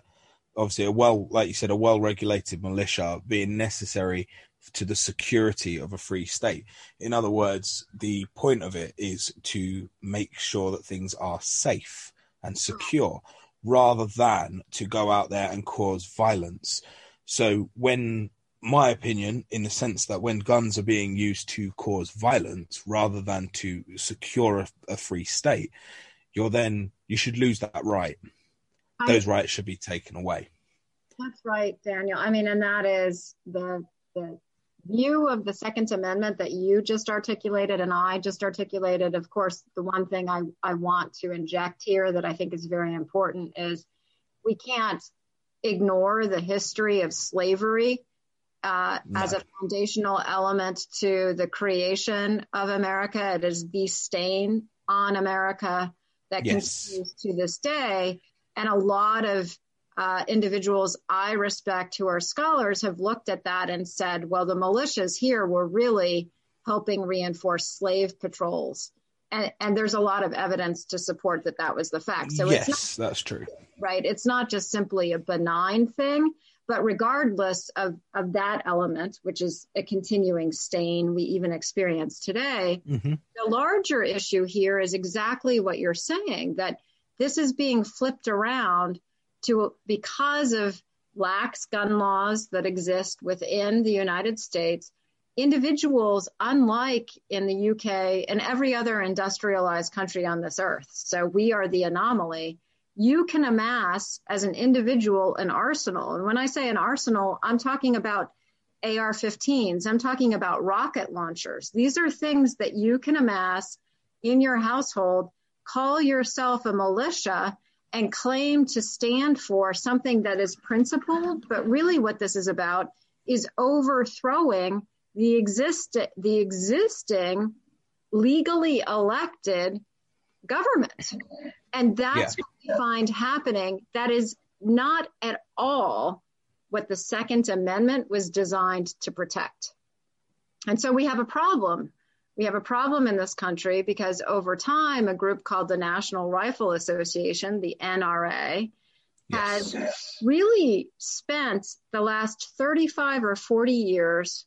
C: obviously a well, like you said, a well regulated militia being necessary to the security of a free state. In other words, the point of it is to make sure that things are safe and secure rather than to go out there and cause violence. So, when my opinion, in the sense that when guns are being used to cause violence rather than to secure a, a free state, you're then you should lose that right. Those rights should be taken away.
F: That's right, Daniel. I mean, and that is the the view of the Second Amendment that you just articulated and I just articulated, of course, the one thing I, I want to inject here that I think is very important is we can't ignore the history of slavery uh, no. as a foundational element to the creation of America. It is the stain on America that yes. continues to this day. And a lot of uh, individuals I respect who are scholars have looked at that and said, well, the militias here were really helping reinforce slave patrols. And, and there's a lot of evidence to support that that was the fact.
C: So yes, it's not, that's true.
F: Right. It's not just simply a benign thing, but regardless of, of that element, which is a continuing stain we even experience today, mm-hmm. the larger issue here is exactly what you're saying that this is being flipped around to because of lax gun laws that exist within the United States, individuals, unlike in the UK and every other industrialized country on this earth, so we are the anomaly, you can amass as an individual an arsenal. And when I say an arsenal, I'm talking about AR 15s, I'm talking about rocket launchers. These are things that you can amass in your household, call yourself a militia and claim to stand for something that is principled, but really what this is about is overthrowing the exist the existing legally elected government. And that's yeah. what we find happening. That is not at all what the Second Amendment was designed to protect. And so we have a problem we have a problem in this country because over time, a group called the National Rifle Association, the NRA, yes. has really spent the last 35 or 40 years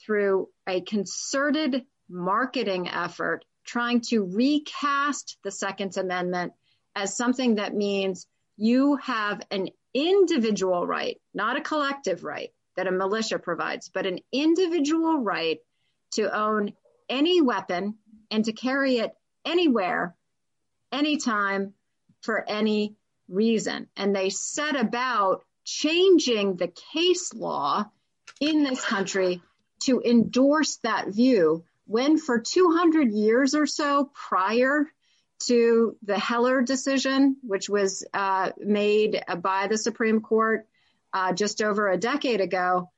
F: through a concerted marketing effort trying to recast the Second Amendment as something that means you have an individual right, not a collective right that a militia provides, but an individual right to own any weapon and to carry it anywhere, anytime, for any reason. And they set about changing the case law in this country to endorse that view when for 200 years or so prior to the Heller decision, which was uh, made by the Supreme Court uh, just over a decade ago,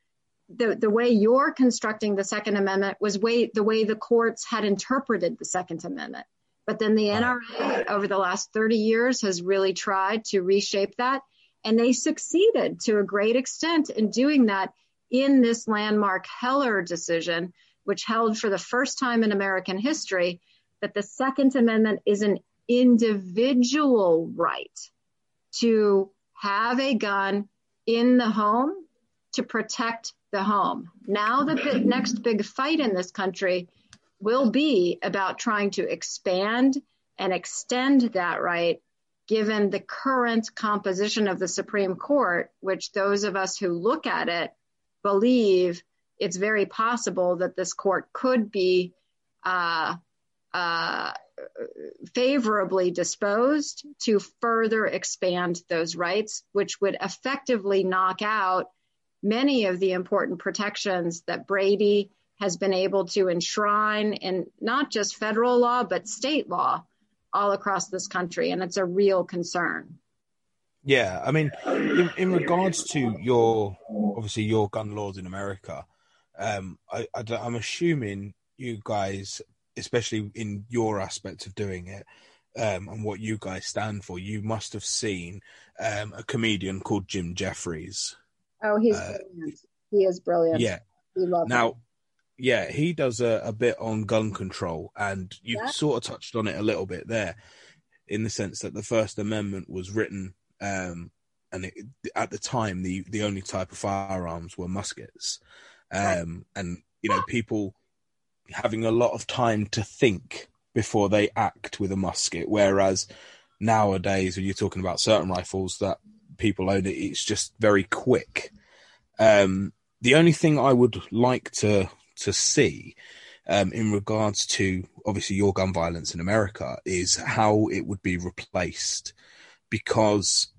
F: the, the way you're constructing the Second Amendment was way, the way the courts had interpreted the Second Amendment. But then the NRA over the last 30 years has really tried to reshape that. And they succeeded to a great extent in doing that in this landmark Heller decision, which held for the first time in American history that the Second Amendment is an individual right to have a gun in the home to protect the home. Now, the next big fight in this country will be about trying to expand and extend that right given the current composition of the Supreme Court, which those of us who look at it believe it's very possible that this court could be uh, uh, favorably disposed to further expand those rights, which would effectively knock out many of the important protections that Brady has been able to enshrine in not just federal law, but state law all across this country. And it's a real concern.
C: Yeah. I mean, in, in regards to your, obviously, your gun laws in America, um, I, I, I'm assuming you guys, especially in your aspect of doing it, um, and what you guys stand for, you must have seen um, a comedian called Jim Jefferies.
F: Oh, he's uh, brilliant. He is brilliant.
C: Yeah.
F: We love
C: now,
F: him.
C: yeah, he does a, a, bit on gun control, and you
F: Yeah.
C: sort of touched on it a little bit there, in the sense that the First Amendment was written, um, and it, at the time, the the only type of firearms were muskets, um, and you know people having a lot of time to think before they act with a musket, whereas nowadays, when you're talking about certain rifles that people own, it, it's just very quick. Um, the only thing I would like to to see um, in regards to obviously your gun violence in America is how it would be replaced, because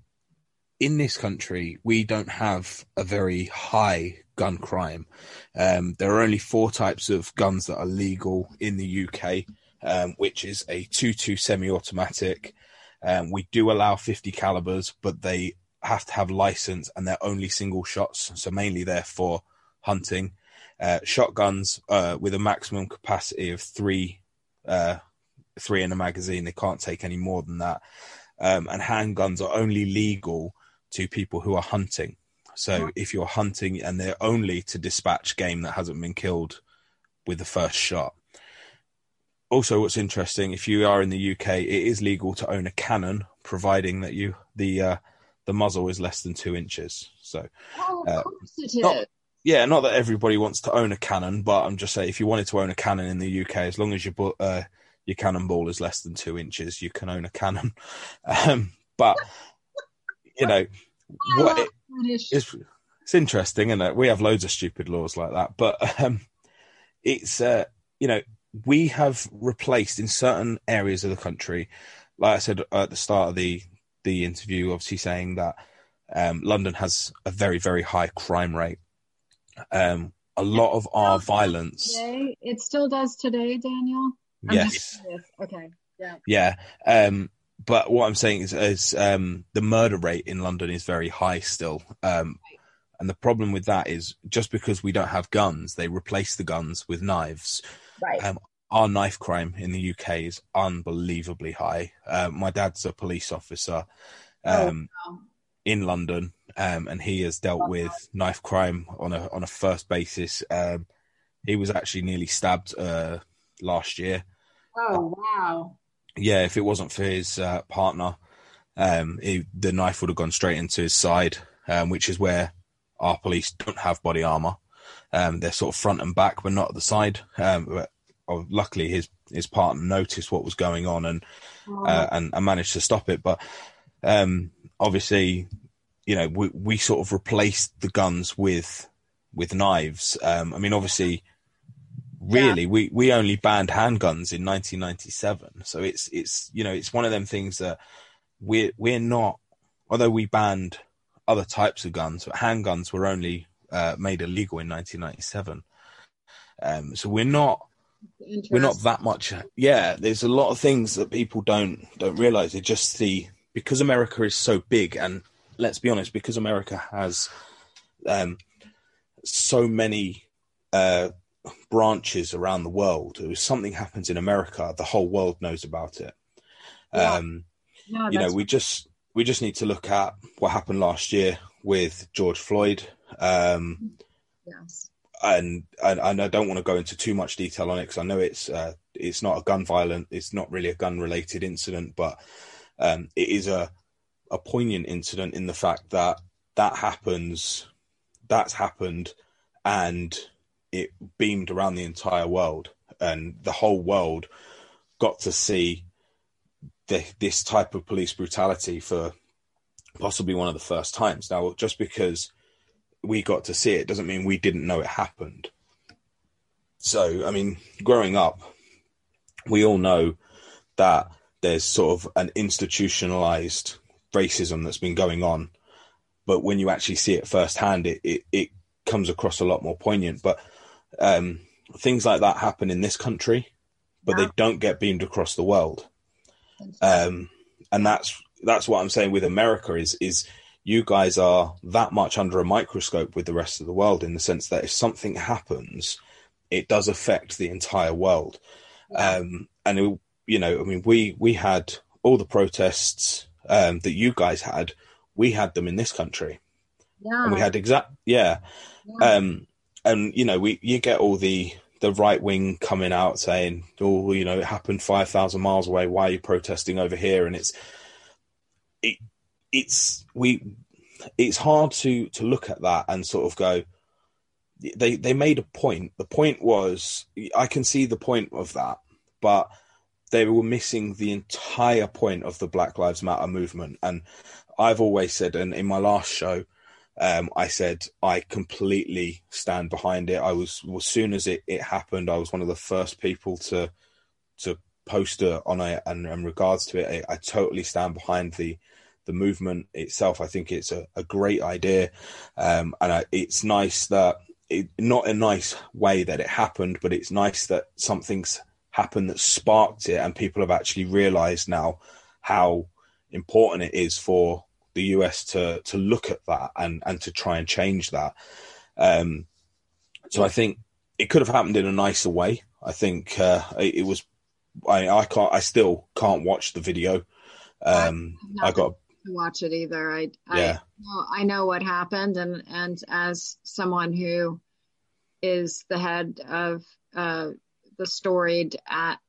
C: in this country we don't have a very high gun crime. Um, there are only four types of guns that are legal in the UK, um, which is a two-two semi-automatic. Um, we do allow 50 calibers, but they have to have license and they're only single shots, so mainly they're for hunting. Uh, shotguns uh, with a maximum capacity of three, uh, three in a magazine. They can't take any more than that. Um, and handguns are only legal to people who are hunting. So if you're hunting and they're only to dispatch game that hasn't been killed with the first shot. Also, what's interesting, if you are in the UK, it is legal to own a cannon, providing that you the uh, the muzzle is less than two inches. So
F: Oh,
C: Uh,
F: of course it is.
C: not- yeah, not that everybody wants to own a cannon, but I'm just saying if you wanted to own a cannon in the UK, as long as your uh, your cannonball is less than two inches, you can own a cannon. <laughs> Um, but you know what it. It's it's interesting, isn't it? We have loads of stupid laws like that, but um, it's uh, you know we have replaced in certain areas of the country, like I said at the start of the the interview, obviously saying that um, London has a very very high crime rate. Um, a lot of our violence,
F: Today, it still does today, Daniel. I'm
C: yes.
F: Okay. Yeah.
C: Yeah. Um, but what I'm saying is, is um, the murder rate in London is very high still. Um, and the problem with that is just because we don't have guns, they replace the guns with knives.
F: Right.
C: Um, our knife crime in the UK is unbelievably high. Um, my dad's a police officer
F: Oh,
C: um,
F: wow.
C: in London, um, and he has dealt with knife crime on a on a first basis. Um, he was actually nearly stabbed uh, last year
F: Oh, wow.
C: Yeah, if it wasn't for his uh, partner, um, he, the knife would have gone straight into his side, um, which is where our police don't have body armor. Um, they're sort of front and back, but not at the side. Um, but, oh, luckily, his his partner noticed what was going on and uh, and, and managed to stop it. But um, obviously, you know, we we sort of replaced the guns with with knives. Um, I mean, obviously, really, we we only banned handguns in 1997, so it's it's you know it's one of them things that we're we're not. Although we banned other types of guns, but handguns were only uh, made illegal in 1997. Um, so we're not we're not that much yeah there's a lot of things that people don't don't realize they just see because america is so big and let's be honest because america has um so many uh branches around the world if something happens in america the whole world knows about it
F: Yeah.
C: um
F: No,
C: you know we just we just need to look at what happened last year with george floyd um
F: Yes.
C: And, and and I don't want to go into too much detail on it because I know it's uh, it's not a gun violent, it's not really a gun related incident, but um, it is a a poignant incident in the fact that that happens, that's happened, and it beamed around the entire world, and the whole world got to see the, this type of police brutality for possibly one of the first times. Now, just because we got to see it doesn't mean we didn't know it happened. So, I mean, growing up, we all know that there's sort of an institutionalized racism that's been going on. But when you actually see it firsthand, it, it, it comes across a lot more poignant. But um, things like that happen in this country, but they don't get beamed across the world. Um, and that's that's what I'm saying with America is is you guys are that much under a microscope with the rest of the world in the sense that if something happens, it does affect the entire world. Yeah. Um, and it, you know, I mean, we we had all the protests um, that you guys had, we had them in this country. Yeah. And we had exact yeah. yeah. Um, and you know, we you get all the the right wing coming out saying, "Oh, you know, it happened five thousand miles away. Why are you protesting over here?" And it's it it's we it's hard to to look at that and sort of go. They they made a point. The point was I can see the point of that, but they were missing the entire point of the Black Lives Matter movement. And I've always said, and in my last show, um, I said I completely stand behind it. I was as soon as it, it happened, I was one of the first people to to post it on it, and in regards to it, I, I, totally stand behind the the movement itself. I think it's a, a great idea, um, and I, it's nice that it, not a nice way that it happened, but it's nice that something's happened that sparked it, and people have actually realised now how important it is for the US to to look at that and and to try and change that. Um, so I think it could have happened in a nicer way. I think uh, it, it, was. I I can't. I still can't watch the video. Um, I got
F: to watch it either. I yeah. I know, I know what happened, and and as someone who is the head of uh, the storied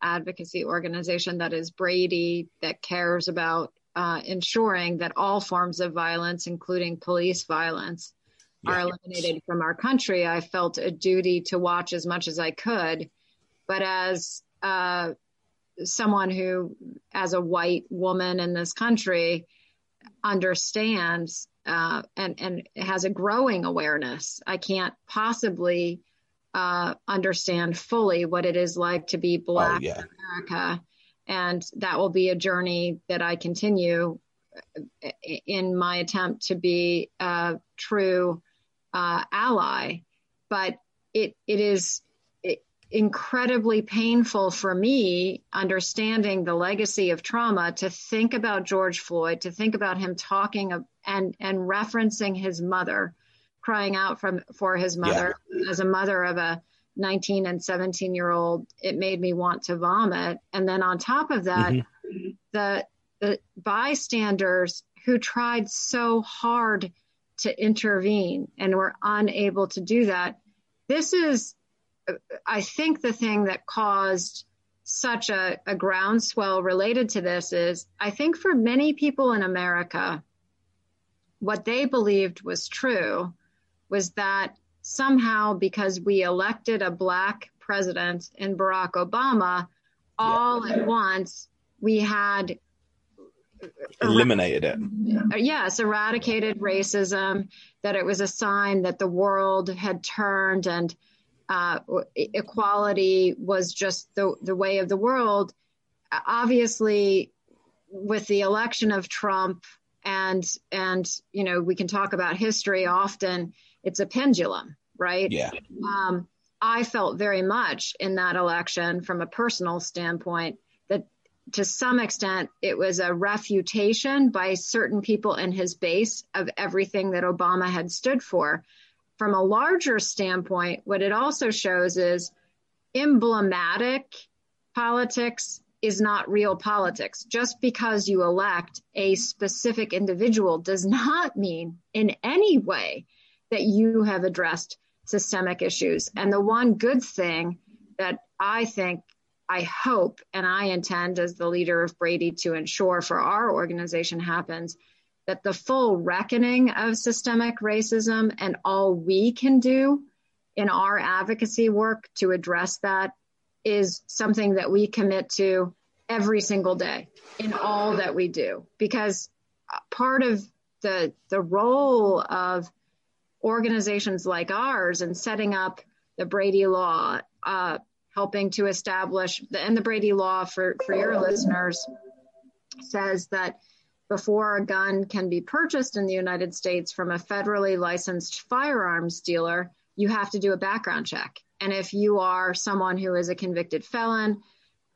F: advocacy organization that is Brady, that cares about uh, ensuring that all forms of violence, including police violence, yeah. are eliminated from our country. I felt a duty to watch as much as I could. But as uh, someone who, as a white woman in this country, understands uh, and, and has a growing awareness, I can't possibly uh, understand fully what it is like to be oh, Black oh, yeah. in America and that will be a journey that I continue in my attempt to be a true uh, ally. But it it is incredibly painful for me understanding the legacy of trauma to think about George Floyd, to think about him talking of, and and referencing his mother, crying out from for his mother yeah. as a mother of a 19 and 17 year old, it made me want to vomit. And then on top of that, mm-hmm. the, the bystanders who tried so hard to intervene and were unable to do that. This is, I think, the thing that caused such a, a groundswell related to this is I think for many people in America, what they believed was true was that somehow because we elected a black president in Barack Obama, all yeah. at once we had
C: eliminated it.
F: Yes, eradicated racism, that it was a sign that the world had turned and uh, equality was just the, the way of the world. Obviously, with the election of Trump and and you know we can talk about history often it's a pendulum right?
C: Yeah.
F: Um, I felt very much in that election from a personal standpoint that to some extent it was a refutation by certain people in his base of everything that Obama had stood for. From a larger standpoint, what it also shows is emblematic politics is not real politics. Just because you elect a specific individual does not mean in any way that you have addressed systemic issues. And the one good thing that I think, I hope, and I intend as the leader of Brady to ensure for our organization happens that the full reckoning of systemic racism and all we can do in our advocacy work to address that is something that we commit to every single day in all that we do because part of the the role of organizations like ours and setting up the Brady Law, uh, helping to establish the, and the Brady Law for for your listeners says that before a gun can be purchased in the United States from a federally licensed firearms dealer, you have to do a background check. And if you are someone who is a convicted felon,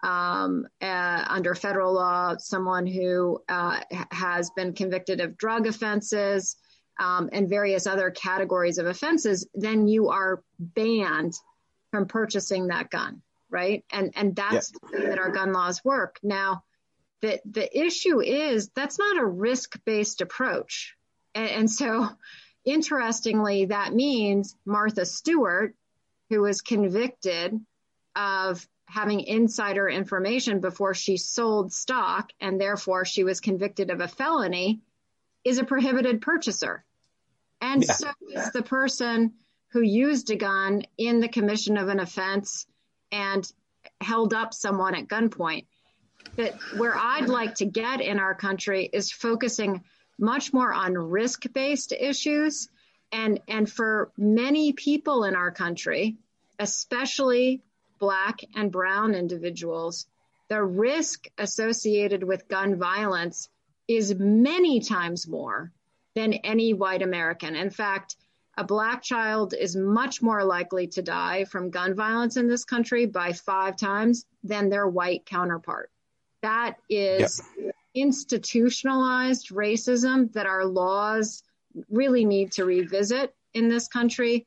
F: um, uh, under federal law, someone who uh, has been convicted of drug offenses Um, and various other categories of offenses, then you are banned from purchasing that gun, right? And and that's the way that our gun laws work. Now, the the issue is that's not a risk based approach, and, and so interestingly, that means Martha Stewart, who was convicted of having insider information before she sold stock and therefore she was convicted of a felony is a prohibited purchaser. And yeah. so is the person who used a gun in the commission of an offense and held up someone at gunpoint that where I'd like to get in our country is focusing much more on risk-based issues and and for many people in our country especially black and brown individuals the risk associated with gun violence is many times more than any white american in fact a black child is much more likely to die from gun violence in this country by five times than their white counterpart that is yep. institutionalized racism that our laws really need to revisit in this country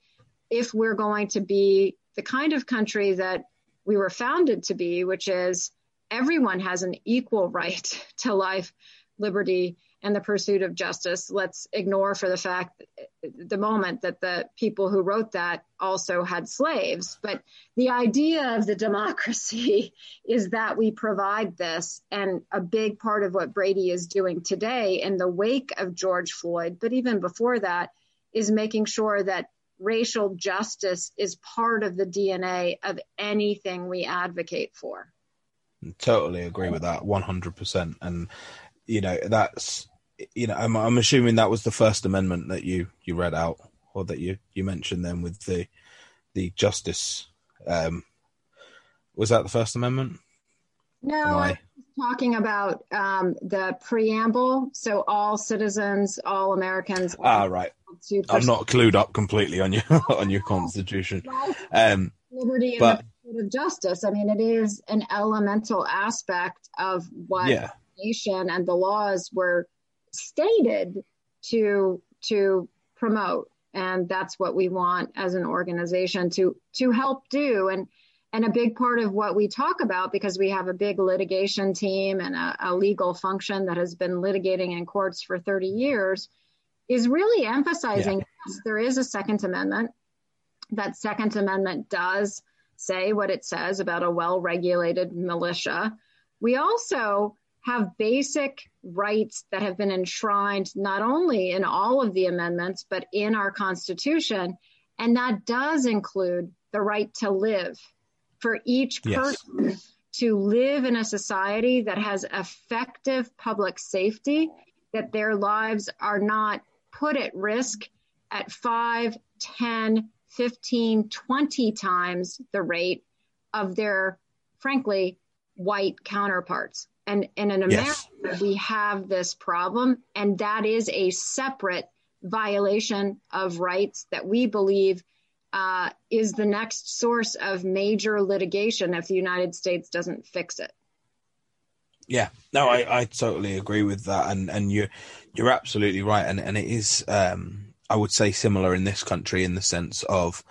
F: if we're going to be the kind of country that we were founded to be, which is everyone has an equal right <laughs> to life, liberty, and the pursuit of justice. Let's ignore for the fact, the moment that the people who wrote that also had slaves. But the idea of the democracy <laughs> is that we provide this. And a big part of what Brady is doing today in the wake of George Floyd, but even before that, is making sure that racial justice is part of the DNA of anything we advocate for.
C: Totally agree with that, 100%. And you know that's you know I'm, I'm assuming that was the First Amendment that you you read out or that you you mentioned then with the the justice. Um, was that the First Amendment?
F: No, I... I'm talking about um, the preamble. So all citizens, all Americans.
C: Ah, right. I'm not clued up completely on your <laughs> on your constitution. Um,
F: liberty and but, justice. I mean, it is an elemental aspect of what yeah nation and the laws were stated to to promote. And that's what we want as an organization to to help do. And and a big part of what we talk about because we have a big litigation team and a, a legal function that has been litigating in courts for 30 years is really emphasizing yeah. yes, there is a second amendment. That second amendment does say what it says about a well regulated militia. We also have basic rights that have been enshrined not only in all of the amendments, but in our Constitution. And that does include the right to live for each person yes. to live in a society that has effective public safety, that their lives are not put at risk at 5, 10, 15, 20 times the rate of their, frankly, white counterparts. And, and in America, yes. we have this problem, and that is a separate violation of rights that we believe uh, is the next source of major litigation if the United States doesn't fix it.
C: Yeah, no, I, I totally agree with that, and and you you're absolutely right, and and it is um, I would say similar in this country in the sense of.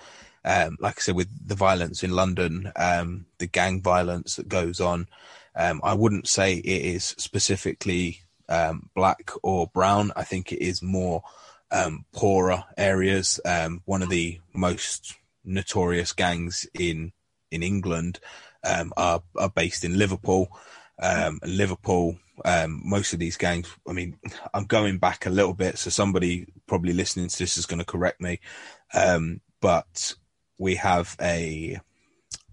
C: Um, like I said, with the violence in London, um, the gang violence that goes on, um, I wouldn't say it is specifically um, black or brown. I think it is more um, poorer areas. Um, one of the most notorious gangs in in England um, are are based in Liverpool. Um, Liverpool, most of these gangs. I mean, I'm going back a little bit, so somebody probably listening to this is going to correct me. But we have a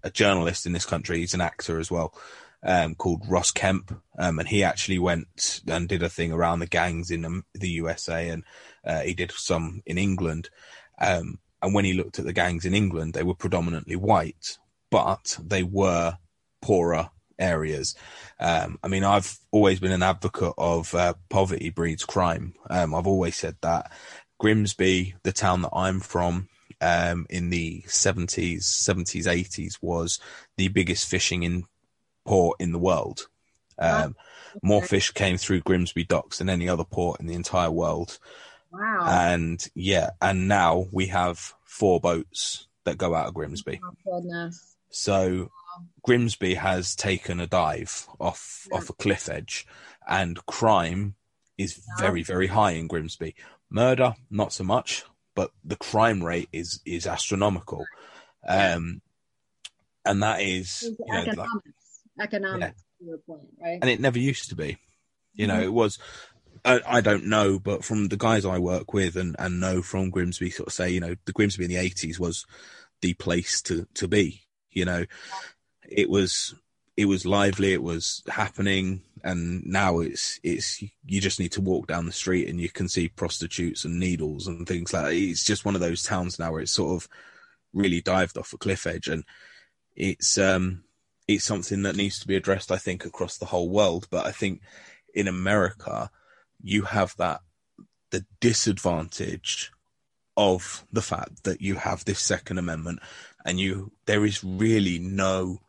C: a journalist in this country. He's an actor as well, um, called Ross Kemp, um, and he actually went and did a thing around the gangs in the, the USA, and uh, he did some in England. Um, and when he looked at the gangs in England, they were predominantly white, but they were poorer areas. Um, I mean, I've always been an advocate of uh, poverty breeds crime. Um, I've always said that. Grimsby, the town that I'm from, um, in the 70s, 70s, 80s was the biggest fishing in port in the world. Um, More fish came through Grimsby docks than any other port in the entire world.
F: Wow.
C: And yeah, and now we have four boats that go out of Grimsby.
F: Oh, goodness.
C: So Grimsby has taken a dive off
F: Yeah.
C: off a cliff edge, and crime is very very high in Grimsby. Murder not so much, but the crime rate is is astronomical. Um, and that is you know, like-
F: economics. Your point, right?
C: and it never used to be. You
F: Mm-hmm.
C: know, it was. I, I don't know, but from the guys I work with and, and know from Grimsby, sort of say, you know, the Grimsby in the eighties was the place to to be. You know, it was it was lively, it was happening, and now it's it's you just need to walk down the street and you can see prostitutes and needles and things like that. It's just one of those towns now where it's sort of really dived off a cliff edge, and it's um it's something that needs to be addressed, I think, across the whole world. But I think in America, you have that the disadvantage of the fact that you have this Second Amendment, and you there is really no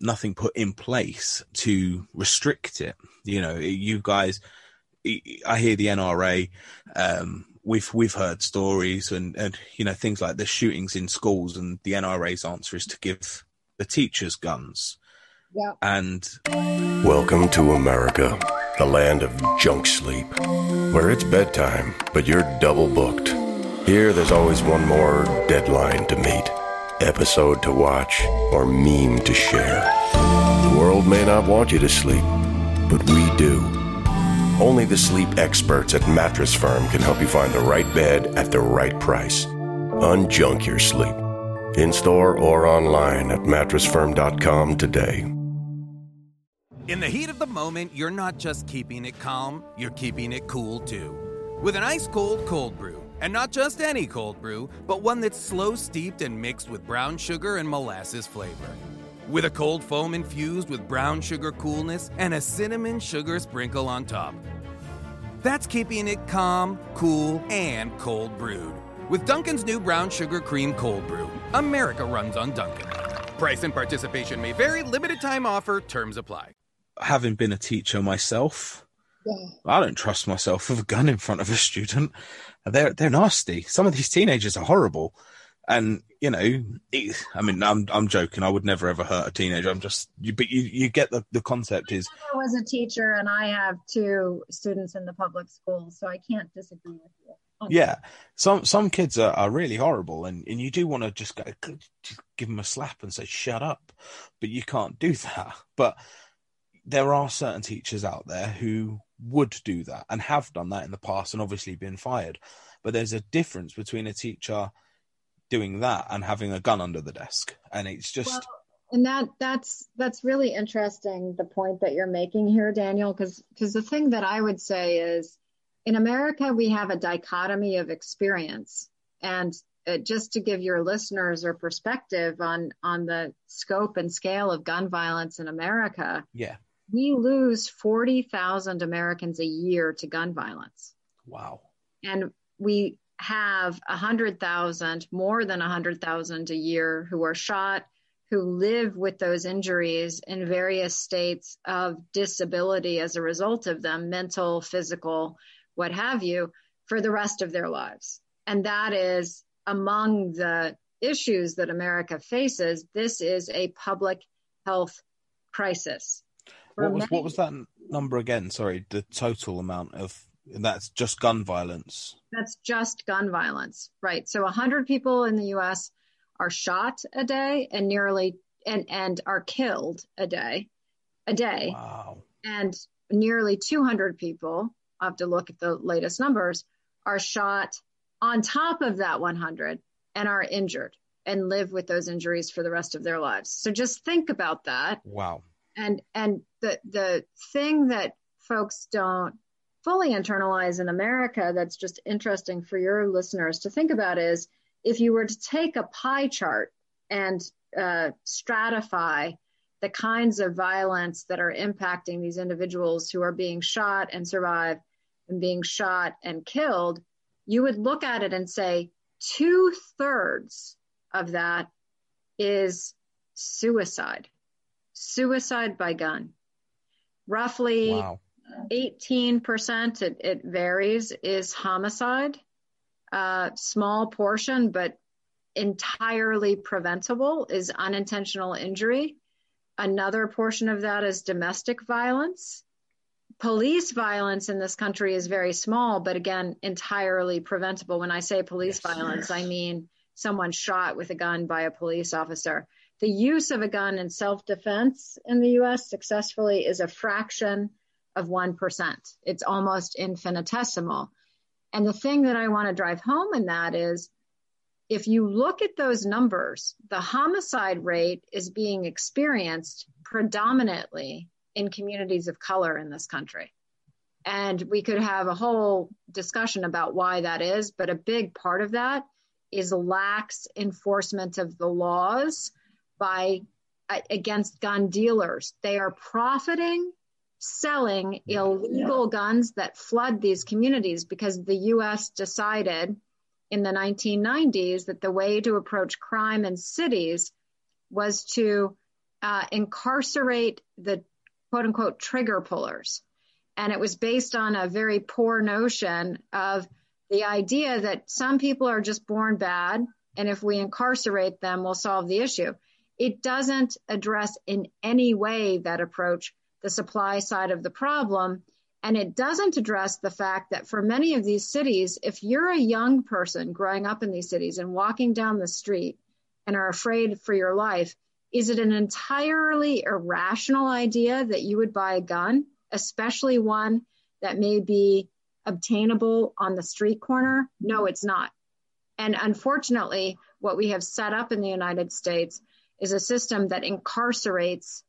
C: nothing put in place to restrict it. You know, you guys, I hear the NRA. Um, we've we've heard stories and and you know things like the shootings in schools, and the NRA's answer is to give the teachers guns.
F: Yeah.
C: And
D: Welcome to America, the land of junk sleep, where it's bedtime, but you're double booked. Here, there's always one more deadline to meet, episode to watch, or meme to share. The world may not want you to sleep, but we do. Only the sleep experts at Mattress Firm can help you find the right bed at the right price. Unjunk your sleep. In store or online at mattressfirm.com today.
G: In the heat of the moment, you're not just keeping it calm, you're keeping it cool too. With an ice cold cold brew. And not just any cold brew, but one that's slow steeped and mixed with brown sugar and molasses flavor. With a cold foam infused with brown sugar coolness and a cinnamon sugar sprinkle on top. That's keeping it calm, cool, and cold brewed. With Dunkin's new brown sugar cream cold brew, America runs on Dunkin. Price and participation may vary, limited time offer, terms apply.
C: having been a teacher myself, I don't trust myself with a gun in front of a student. They're they're nasty. Some of these teenagers are horrible, and you know, it, I mean, I'm I'm joking. I would never ever hurt a teenager. I'm just, you, but you you get the the concept is
F: I was a teacher and I have two students in the public schools, so I can't disagree with you. on Oh.
C: yeah. Some some kids are, are really horrible, and and you do want to just go just give them a slap and say shut up, but you can't do <laughs> that. But there are certain teachers out there who would do that and have done that in the past and obviously been fired. But there's a difference between a teacher doing that and having a gun under the desk. And it's just,
F: Well, and that that's that's really interesting the point that you're making here daniel because because the thing that i would say is in america we have a dichotomy of experience. And uh, just to give your listeners a perspective on on the scope and scale of gun violence in america
C: yeah,
F: we lose 40,000 americans a year to gun violence.
C: Wow.
F: and we have a hundred thousand, more than a hundred thousand a year who are shot, who live with those injuries in various states of disability as a result of them, mental, physical, what have you, for the rest of their lives. And that is among the issues that America faces. This is a public health crisis. For
C: What was
F: many-
C: what was that number again? Sorry, the total amount of And that's just gun violence.
F: That's just gun violence, right? So 100 people in the U.S. are shot a day, and nearly and and are killed a day, a day.
C: Wow.
F: And nearly 200 people. I have to look at the latest numbers. Are shot on top of that 100 and are injured and live with those injuries for the rest of their lives. So just think about that.
C: Wow.
F: And and the the thing that folks don't fully internalize in America that's just interesting for your listeners to think about is if you were to take a pie chart and uh, stratify the kinds of violence that are impacting these individuals who are being shot and survive and being shot and killed, you would look at it and say two thirds of that is suicide, suicide by gun. Roughly
C: Wow.
F: 18%, it, it varies, is homicide. Uh, small portion, but entirely preventable is unintentional injury. Another portion of that is domestic violence. Police violence in this country is very small, but again, entirely preventable. When I say police
C: Yes.
F: violence, I mean someone shot with a gun by a police officer. The use of a gun in self defense in the US successfully is a fraction of 1%. It's almost infinitesimal. And the thing that I want to drive home in that is if you look at those numbers, the homicide rate is being experienced predominantly in communities of color in this country. And we could have a whole discussion about why that is, but a big part of that is lax enforcement of the laws by against gun dealers. They are profiting selling illegal guns that flood these communities because the US decided in the 1990s that the way to approach crime in cities was to uh, incarcerate the quote unquote trigger pullers. And it was based on a very poor notion of the idea that some people are just born bad. And if we incarcerate them, we'll solve the issue. It doesn't address in any way that approach the supply side of the problem. And it doesn't address the fact that for many of these cities, if you're a young person growing up in these cities and walking down the street and are afraid for your life, is it an entirely irrational idea that you would buy a gun, especially one that may be obtainable on the street corner? No, it's not. And unfortunately, what we have set up in the United States is a system that incarcerates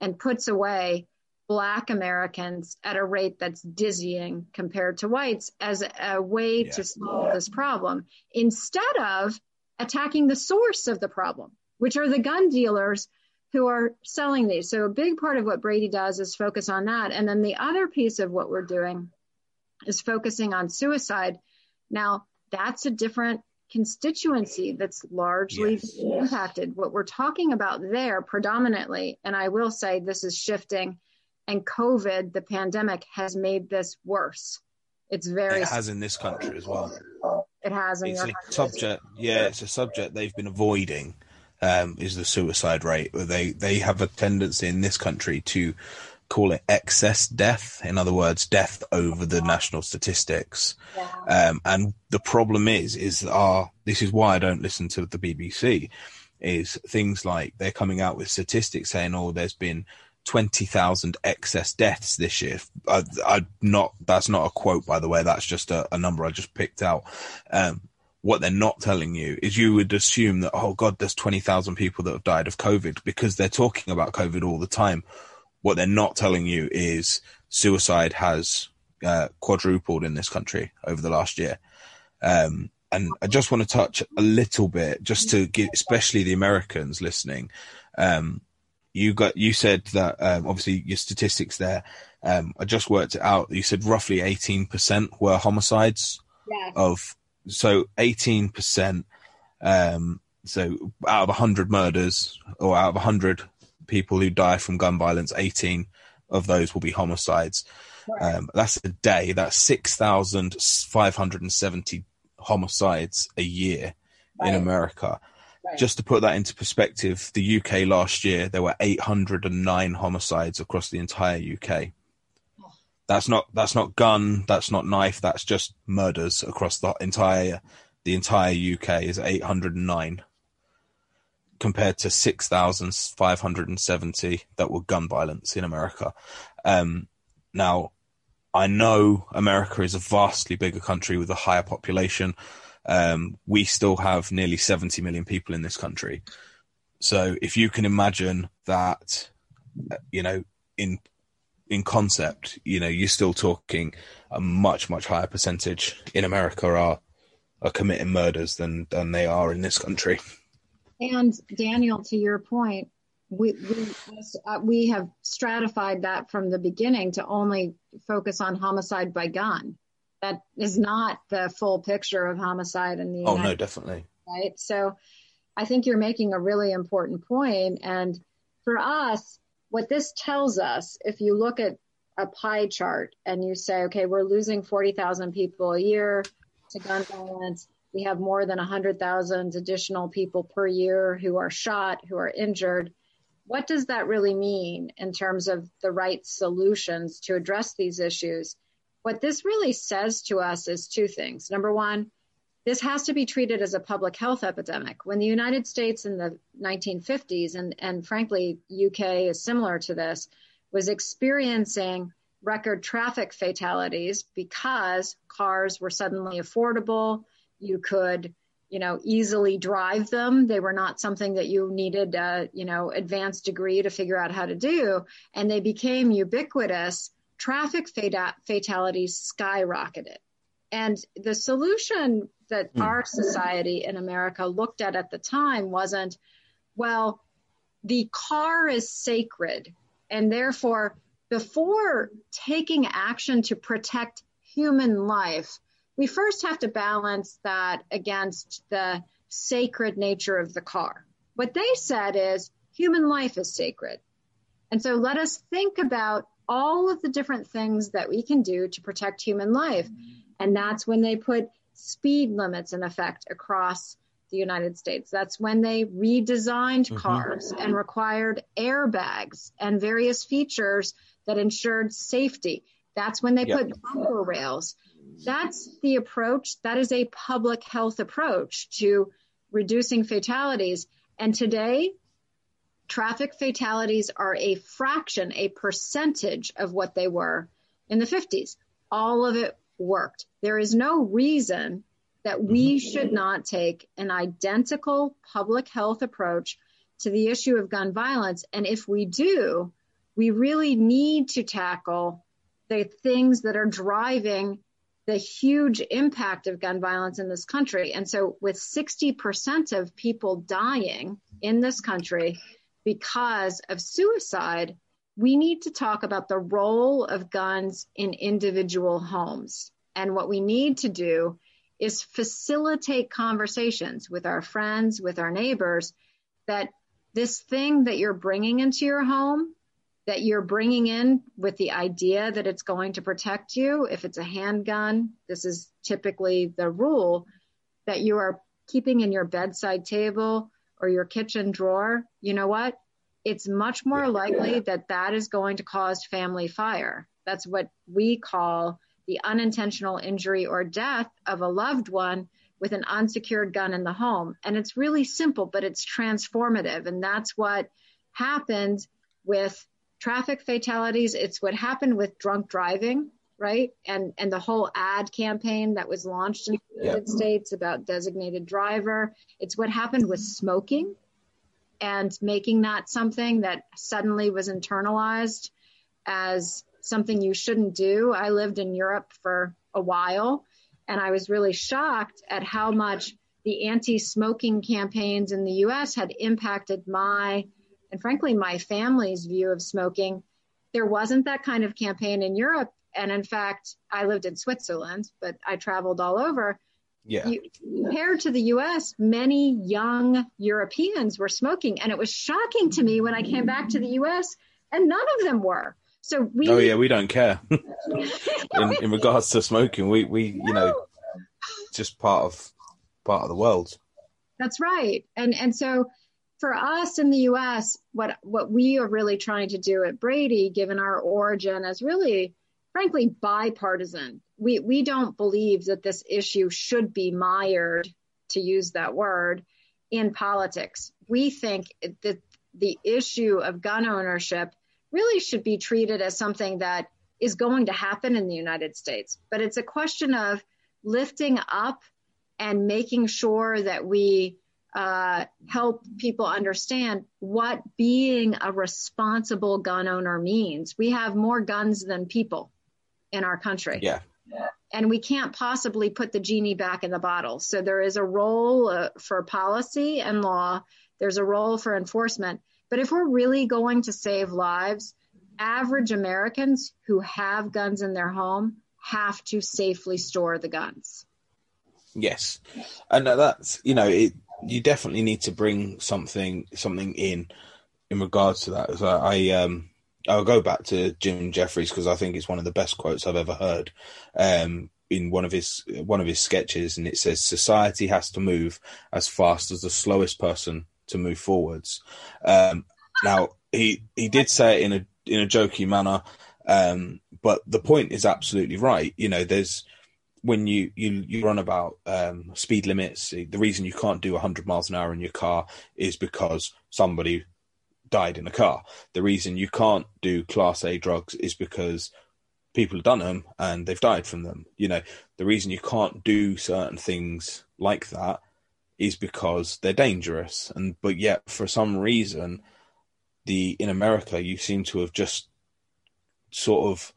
F: and puts away Black Americans at a rate that's dizzying compared to whites as a way
C: Yeah.
F: to solve this problem instead of attacking the source of the problem, which are the gun dealers who are selling these. So a big part of what Brady does is focus on that. And then the other piece of what we're doing is focusing on suicide. Now, that's a different constituency that's largely
C: Yes.
F: impacted. What we're talking about there predominantly, and I will say this is shifting, and COVID, the pandemic, has made this worse. It's very,
C: It has in this country as well.
F: it has in
C: It's a
F: country.
C: subject. Yeah, it's a subject they've been avoiding. Um, is the suicide rate? They they have a tendency in this country to call it excess death. In other words, death over the national statistics. Um, and the problem is, is our, this is why I don't listen to the BBC, is things like they're coming out with statistics saying, oh, there's been 20,000 excess deaths this year. I, I not, that's not a quote, by the way. That's just a, a number I just picked out. Um, what they're not telling you is you would assume that, oh God, there's 20,000 people that have died of COVID because they're talking about COVID all the time. What they're not telling you is suicide has uh, quadrupled in this country over the last year. Um, and I just want to touch a little bit, just to give, especially the Americans listening. Um, you got, you said that um, obviously your statistics there. Um, I just worked it out. You said roughly 18% were homicides
F: Yes.
C: of so 18% um so out of 100 murders or out of 100 people who die from gun violence 18 of those will be homicides. Um that's a day. That's 6570 homicides a year in america. Just to put that into perspective the uk last year there were 809 homicides across the entire uk That's not that's not gun. That's not knife. That's just murders across the entire the entire UK is 809 compared to 6,570 that were gun violence in America. Um, now, I know America is a vastly bigger country with a higher population. Um, we still have nearly 70 million people in this country. So if you can imagine that, you know, in in concept, you know, you're still talking a much much higher percentage in America are are committing murders than than they are in this country.
F: And Daniel, to your point, we we uh, we have stratified that from the beginning to only focus on homicide by gun. That is not the full picture of homicide in the
C: oh United no, definitely
F: right. So, I think you're making a really important point, and for us, what this tells us, if you look at a pie chart and you say, okay, we're losing 40,000 people a year to gun violence. We have more than 100,000 additional people per year who are shot, who are injured what does that really mean in terms of the right solutions to address these issues? What this really says to us is two things. Number one, this has to be treated as a public health epidemic. When the United States in the 1950s, and, and frankly, UK is similar to this, was experiencing record traffic fatalities because cars were suddenly affordable. You could you know, easily drive them. They were not something that you needed a, you know, advanced degree to figure out how to do. And they became ubiquitous. Traffic fatalities skyrocketed. And the solution that mm. our society in America looked at at the time wasn't, well, the car is sacred. And therefore, before taking action to protect human life, we first have to balance that against the sacred nature of the car. What they said is human life is sacred. And so let us think about all of the different things that we can do to protect human life. And that's when they put speed limits in effect across the United States. That's when they redesigned mm-hmm. cars and required airbags and various features that ensured safety. That's when they yep. put bumper rails. That's the approach. That is a public health approach to reducing fatalities. And today, traffic fatalities are a fraction, a percentage of what they were in the 50s. All of it worked. There is no reason that we mm-hmm. should not take an identical public health approach to the issue of gun violence. And if we do, we really need to tackle the things that are driving the huge impact of gun violence in this country. And so, with 60% of people dying in this country because of suicide, we need to talk about the role of guns in individual homes. And what we need to do is facilitate conversations with our friends, with our neighbors, that this thing that you're bringing into your home that you're bringing in with the idea that it's going to protect you. If it's a handgun, this is typically the rule that you are keeping in your bedside table or your kitchen drawer. You know what? It's much more likely that that is going to cause family fire. That's what we call the unintentional injury or death of a loved one with an unsecured gun in the home. And it's really simple, but it's transformative. And that's what happened with traffic fatalities. It's what happened with drunk driving, right? And and the whole ad campaign that was launched in the United States about designated driver. It's what happened with smoking and making that something that suddenly was internalized as something you shouldn't do. I lived in Europe for a while and I was really shocked at how much the anti smoking campaigns in the US had impacted my and frankly, my family's view of smoking, there wasn't that kind of campaign in Europe. And in fact, I lived in Switzerland, but I traveled all over.
C: Yeah.
F: You, compared to the US, many young Europeans were smoking. And it was shocking to me when I came back to the US, and none of them were. So we.
C: Oh, yeah, we don't care. <laughs> <laughs> in, in regards to smoking, we, we you know, just part of part of the world.
F: That's right. And and so for us in the US, what what we are really trying to do at Brady, given our origin as really frankly bipartisan. We we don't believe that this issue should be mired, to use that word, in politics. We think that the issue of gun ownership really should be treated as something that is going to happen in the United States. But it's a question of lifting up and making sure that we uh, help people understand what being a responsible gun owner means. We have more guns than people in our country.
C: Yeah.
F: And we can't possibly put the genie back in the bottle. So there is a role uh, for policy and law, there's a role for enforcement. But if we're really going to save lives, average Americans who have guns in their home have to safely store the guns.
C: Yes, and that's you know it. You definitely need to bring something something in in regards to that. So I um I'll go back to Jim Jefferies because I think it's one of the best quotes I've ever heard. Um, in one of his one of his sketches, and it says society has to move as fast as the slowest person to move forwards. Um, now he he did say it in a in a jokey manner, um, but the point is absolutely right. You know, there's when you you you run about um, speed limits. The reason you can't do 100 miles an hour in your car is because somebody died in a car. The reason you can't do Class A drugs is because people have done them and they've died from them. You know, the reason you can't do certain things like that is because they're dangerous. And but yet, for some reason, the in America, you seem to have just sort of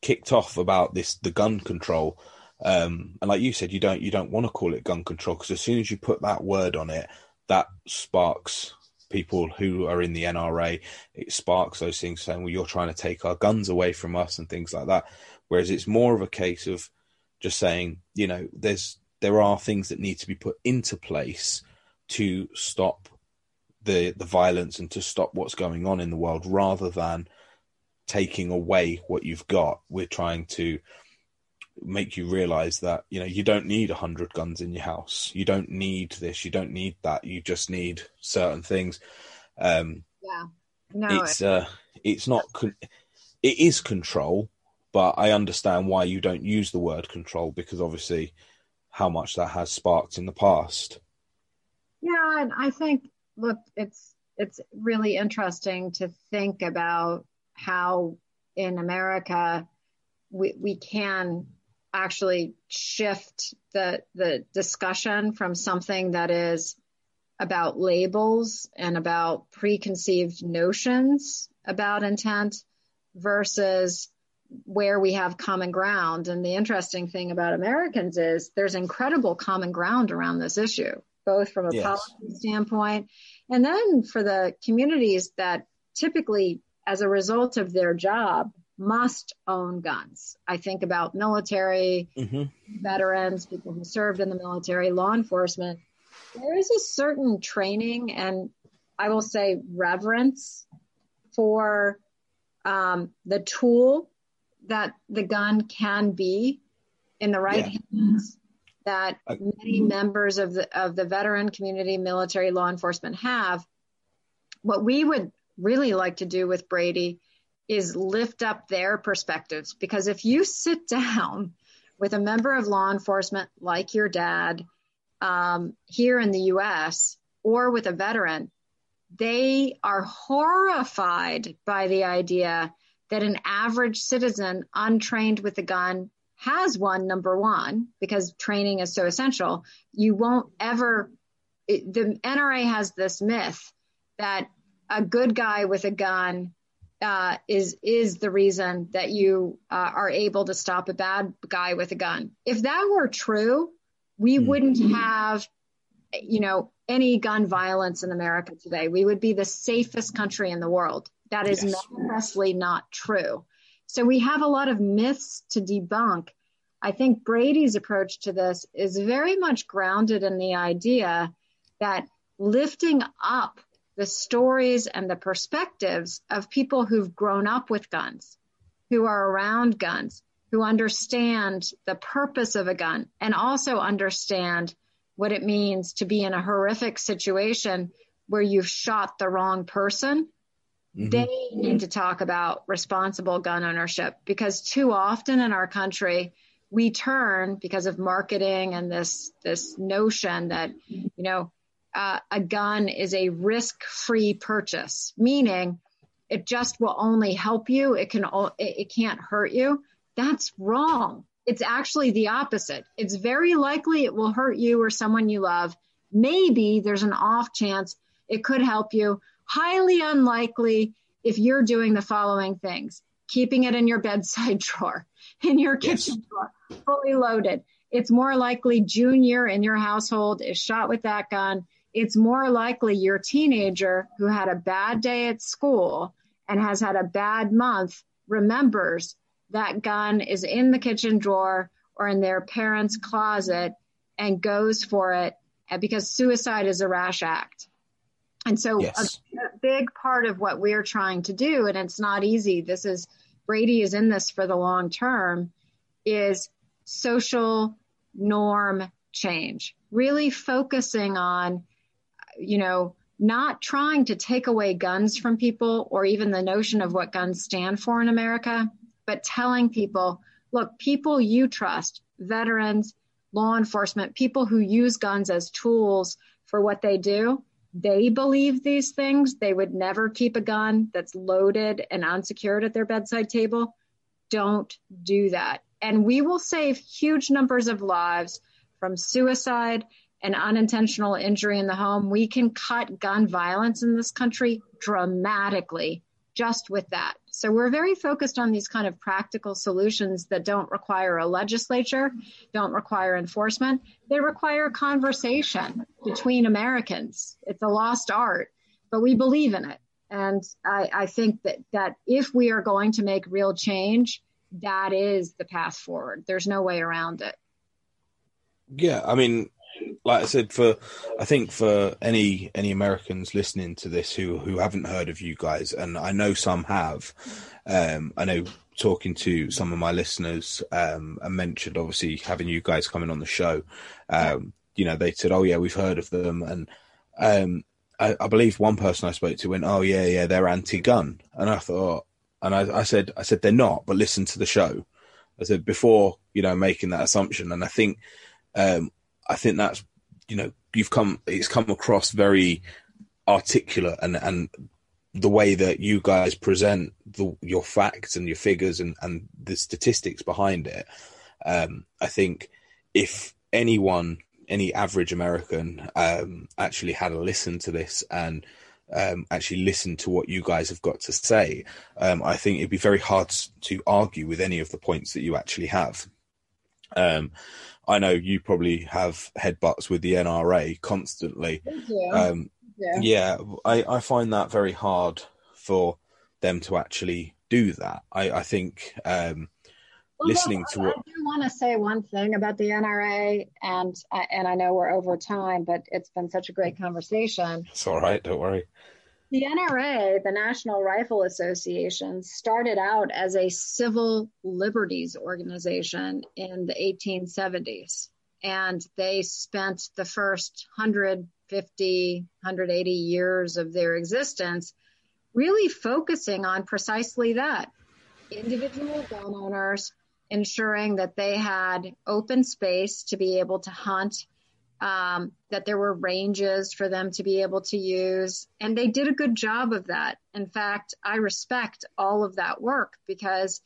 C: kicked off about this the gun control. Um, and like you said, you don't you don't want to call it gun control because as soon as you put that word on it, that sparks people who are in the NRA. It sparks those things saying, "Well, you're trying to take our guns away from us" and things like that. Whereas it's more of a case of just saying, you know, there's there are things that need to be put into place to stop the the violence and to stop what's going on in the world rather than taking away what you've got we're trying to make you realize that you know you don't need a hundred guns in your house. You don't need this. You don't need that. You just need certain things. Um
F: yeah. No
C: it's uh it's not con- it is control but i understand why you don't use the word control because obviously how much that has sparked in the past.
F: Yeah and i think look, it's it's really interesting to think about how in America we we can actually shift the the discussion from something that is about labels and about preconceived notions about intent versus where we have common ground. And the interesting thing about Americans is there's incredible common ground around this issue both from a yes. policy standpoint and then for the communities that typically, as a result of their job, must own guns. I think about military, mm-hmm. veterans, people who served in the military, law enforcement. There is a certain training and I will say reverence for um, the tool that the gun can be in the right yeah. hands that many members of the of the veteran community, military, law enforcement have. What we would really like to do with Brady is lift up their perspectives because if you sit down with a member of law enforcement like your dad um, here in the U.S. or with a veteran, they are horrified by the idea that an average citizen untrained with a gun has one, number one, because training is so essential, you won't ever, it, the NRA has this myth that a good guy with a gun uh, is is the reason that you uh, are able to stop a bad guy with a gun. If that were true, we mm-hmm. wouldn't have, you know, any gun violence in America today. We would be the safest country in the world. That is yes. manifestly not true. So we have a lot of myths to debunk. I think Brady's approach to this is very much grounded in the idea that lifting up the stories and the perspectives of people who've grown up with guns, who are around guns, who understand the purpose of a gun and also understand what it means to be in a horrific situation where you've shot the wrong person Mm-hmm. They need to talk about responsible gun ownership because too often in our country, we turn because of marketing and this this notion that you know uh, a gun is a risk-free purchase, meaning it just will only help you. It can it can't hurt you. That's wrong. It's actually the opposite. It's very likely it will hurt you or someone you love. Maybe there's an off chance it could help you. Highly unlikely if you're doing the following things: keeping it in your bedside <laughs> drawer, in your kitchen yes. drawer, fully loaded. It's more likely junior in your household is shot with that gun. It's more likely your teenager who had a bad day at school and has had a bad month remembers that gun is in the kitchen drawer or in their parents' closet and goes for it because suicide is a rash act. And so yes. a, a, big part of what we're trying to do, and it's not easy, this is Brady is in this for the long term, is social norm change, really focusing on, you know, not trying to take away guns from people or even the notion of what guns stand for in America, but telling people, look, people you trust, veterans, law enforcement, people who use guns as tools for what they do, they believe these things. They would never keep a gun that's loaded and unsecured at their bedside table. Don't do that and we will save huge numbers of lives from suicide and unintentional injury in the home. We can cut gun violence in this country dramatically just with that. So we're very focused on these kind of practical solutions that don't require a legislature, don't require enforcement. They require conversation between Americans. It's a lost art, but we believe in it. And I, I think that, that if we are going to make real change, that is the path forward. There's no way around it.
C: Yeah, I mean, like I said, for I think for any any Americans listening to this who who haven't heard of you guys, and I know some have. Um, I know talking to some of my listeners um, and mentioned obviously having you guys coming on the show. Um, you know, they said, "Oh yeah, we've heard of them," and um, I, I, believe one person I spoke to went, "Oh yeah, yeah, they're anti-gun," and I thought, and I, I said, I said they're not, but listen to the show. I said before, you know, making that assumption, and I think, um, I think that's, you know, you've come, it's come across very articulate, and and the way that you guys present the, your facts and your figures and and the statistics behind it. Um, I think if anyone, any average American, um, actually had a listen to this and um, actually listen to what you guys have got to say, um, I think it'd be very hard to argue with any of the points that you actually have. Um, I know you probably have headbutts with the NRA constantly. Um, yeah, yeah I, I, find that very hard for them to actually do that. I, I think um, well, listening to what
F: I do want to say one thing about the NRA, and and I know we're over time, but it's been such a great conversation.
C: It's all right, don't worry.
F: The NRA, the National Rifle Association, started out as a civil liberties organization in the 1870s. And they spent the first 150, 180 years of their existence really focusing on precisely that individual gun owners ensuring that they had open space to be able to hunt, um, that there were ranges for them to be able to use. And they did a good job of that. In fact, I respect all of that work because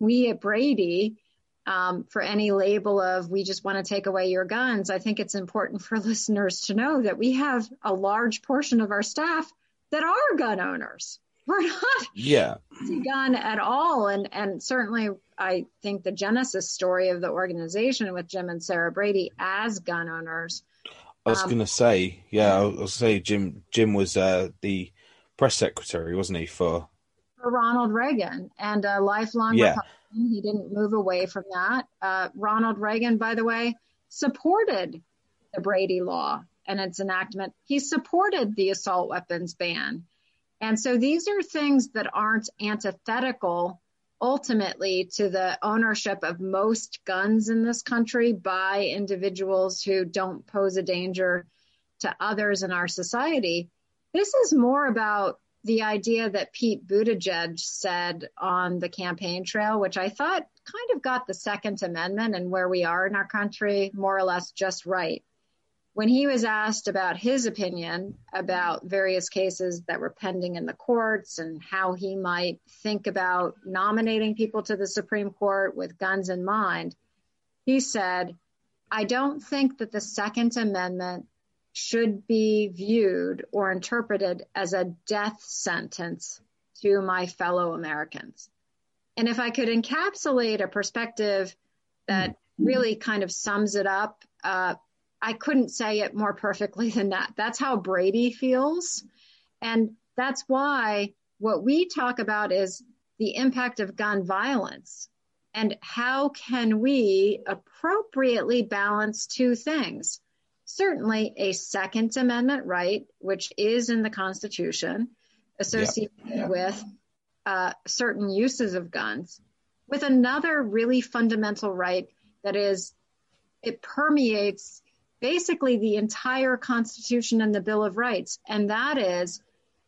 F: we at Brady, um, for any label of we just want to take away your guns, I think it's important for <laughs> listeners to know that we have a large portion of our staff that are gun owners. <laughs> We're not
C: yeah
F: gun at all, and and certainly I think the genesis story of the organization with Jim and Sarah Brady as gun owners.
C: I was um, going to say, yeah, I was say Jim. Jim was uh, the press secretary, wasn't he, for
F: for Ronald Reagan and a lifelong yeah. Republican. He didn't move away from that. Uh, Ronald Reagan, by the way, supported the Brady Law and its enactment. He supported the assault weapons ban. And so these are things that aren't antithetical ultimately to the ownership of most guns in this country by individuals who don't pose a danger to others in our society. This is more about the idea that Pete Buttigieg said on the campaign trail, which I thought kind of got the Second Amendment and where we are in our country more or less just right. When he was asked about his opinion about various cases that were pending in the courts and how he might think about nominating people to the Supreme Court with guns in mind, he said, I don't think that the Second Amendment should be viewed or interpreted as a death sentence to my fellow Americans. And if I could encapsulate a perspective that really kind of sums it up, uh, I couldn't say it more perfectly than that. That's how Brady feels. And that's why what we talk about is the impact of gun violence and how can we appropriately balance two things? Certainly a Second Amendment right, which is in the Constitution, associated yeah. with uh, certain uses of guns, with another really fundamental right that is, it permeates basically the entire Constitution and the Bill of Rights, and that is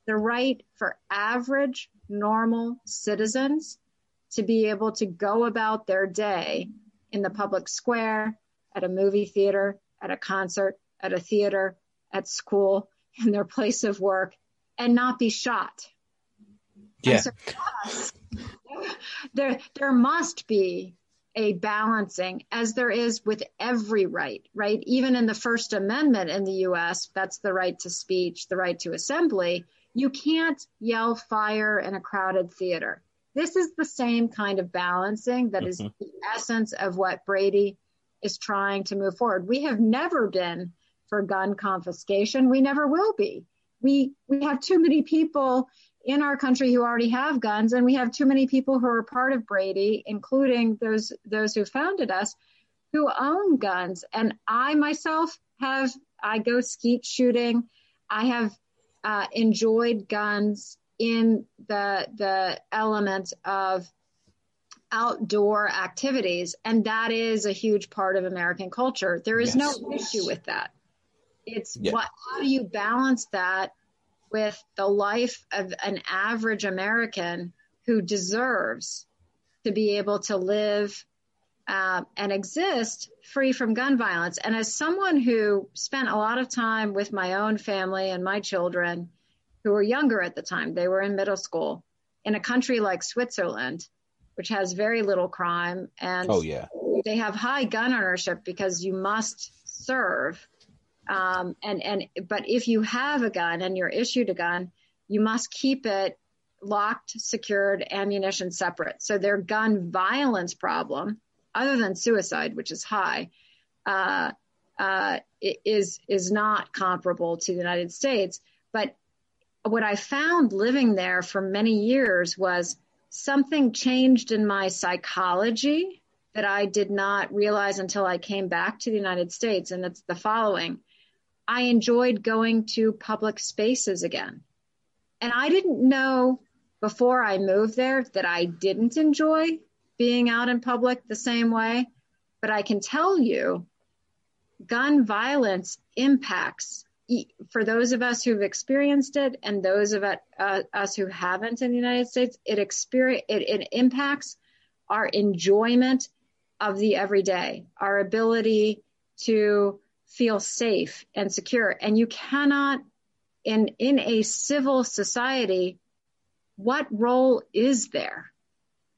F: the right for average, normal citizens to be able to go about their day in the public square, at a movie theater, at a concert, at a theater, at school, <laughs> in their place of work, and not be shot.
C: Yeah. So
F: us, <laughs> there, there must be a balancing, as there is with every right, right? Even in the First Amendment in the US, that's the right to speech, the right to assembly. You can't yell fire in a crowded theater. This is the same kind of balancing that is mm-hmm. the essence of what Brady is trying to move forward. We have never been for gun confiscation. We never will be. We we have too many people in our country who already have guns, and we have too many people who are part of Brady, including those those who founded us, who own guns. And I myself have I go skeet shooting. I have uh, enjoyed guns in the the element of outdoor activities and that is a huge part of american culture there is yes. no issue with that it's yeah. what how do you balance that with the life of an average american who deserves to be able to live uh, and exist free from gun violence. And as someone who spent a lot of time with my own family and my children who were younger at the time they were in middle school in a country like switzerland which has very little crime and
C: oh yeah.
F: they have high gun ownership because you must serve um, and and but if you have a gun and you're issued a gun you must keep it locked secured ammunition separate. So their gun violence problem other than suicide which is high uh, uh, is is not comparable to the united states. But what i found living there for many years was something changed in my psychology that I did not realize until I came back to the United States. And it's the following I enjoyed going to public spaces again. And I didn't know before I moved there that I didn't enjoy being out in public the same way. But I can tell you, gun violence impacts for those of us who've experienced it and those of uh, us who haven't in the United States, it, experience, it, it impacts our enjoyment of the everyday, our ability to feel safe and secure. And you cannot, in, in a civil society, what role is there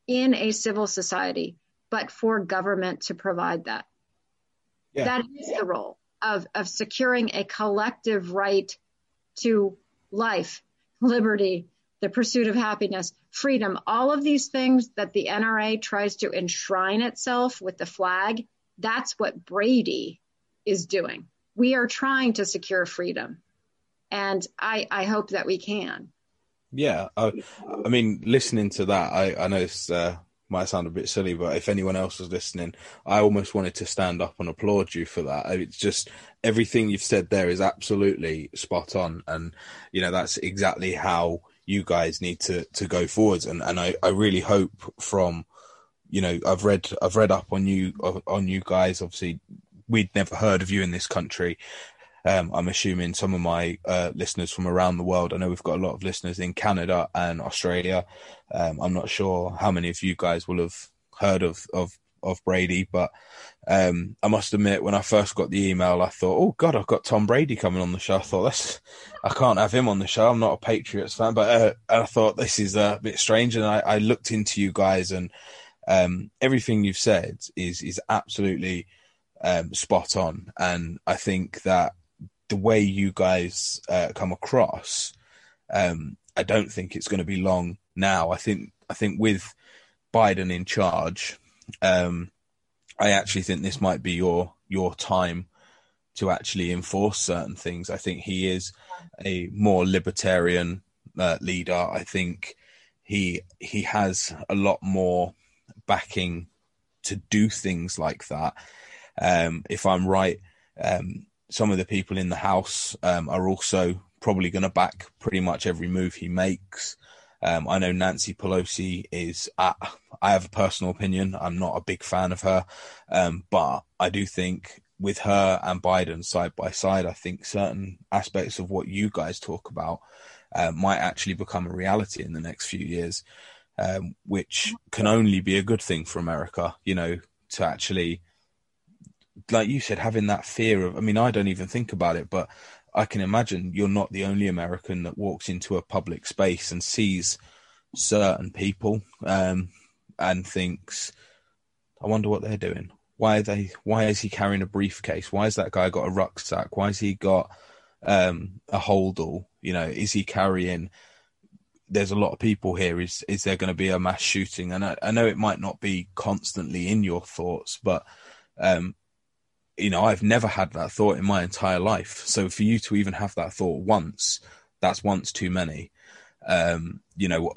F: in a civil society but for government to provide that? Yeah. That is the role of, of securing a collective right to life, liberty, the pursuit of happiness, freedom, all of these things that the NRA tries to enshrine itself with the flag, that's what Brady is doing. We are trying to secure freedom. And I, I hope that we can.
C: Yeah. I, I mean, listening to that, I, I know it's uh, might sound a bit silly, but if anyone else was listening, I almost wanted to stand up and applaud you for that. It's just everything you've said there is absolutely spot on, and you know that's exactly how you guys need to to go forwards. And and I, I really hope from you know I've read I've read up on you on you guys. Obviously, we'd never heard of you in this country. um, I'm assuming some of my uh, listeners from around the world. I know we've got a lot of listeners in Canada and Australia. Um, I'm not sure how many of you guys will have heard of of of Brady, but um, I must admit, when I first got the email, I thought, "Oh God, I've got Tom Brady coming on the show." I thought, "That's I can't have him on the show. I'm not a Patriots fan." But uh, I thought this is a bit strange, and I, I looked into you guys, and um, everything you've said is is absolutely um, spot on, and I think that the way you guys uh, come across, um, I don't think it's going to be long now. I think I think with Biden in charge, um, I actually think this might be your your time to actually enforce certain things. I think he is a more libertarian uh, leader. I think he he has a lot more backing to do things like that. Um, if I'm right, um, some of the people in the House um, are also probably going to back pretty much every move he makes. Um, I know Nancy Pelosi is. At, I have a personal opinion. I'm not a big fan of her, um, but I do think with her and Biden side by side, I think certain aspects of what you guys talk about uh, might actually become a reality in the next few years, um, which can only be a good thing for America. You know, to actually like you said, having that fear of, I mean, I don't even think about it, but I can imagine you're not the only American that walks into a public space and sees certain people um, and thinks, I wonder what they're doing. Why are they? Why is he carrying a briefcase? Why has that guy got a rucksack? Why has he got um, a holdall? You know, is he carrying? There's a lot of people here. Is is there going to be a mass shooting? And I, I know it might not be constantly in your thoughts, but um, you know, I've never had that thought in my entire life. So for you to even have that thought once, that's once too many. Um, you know,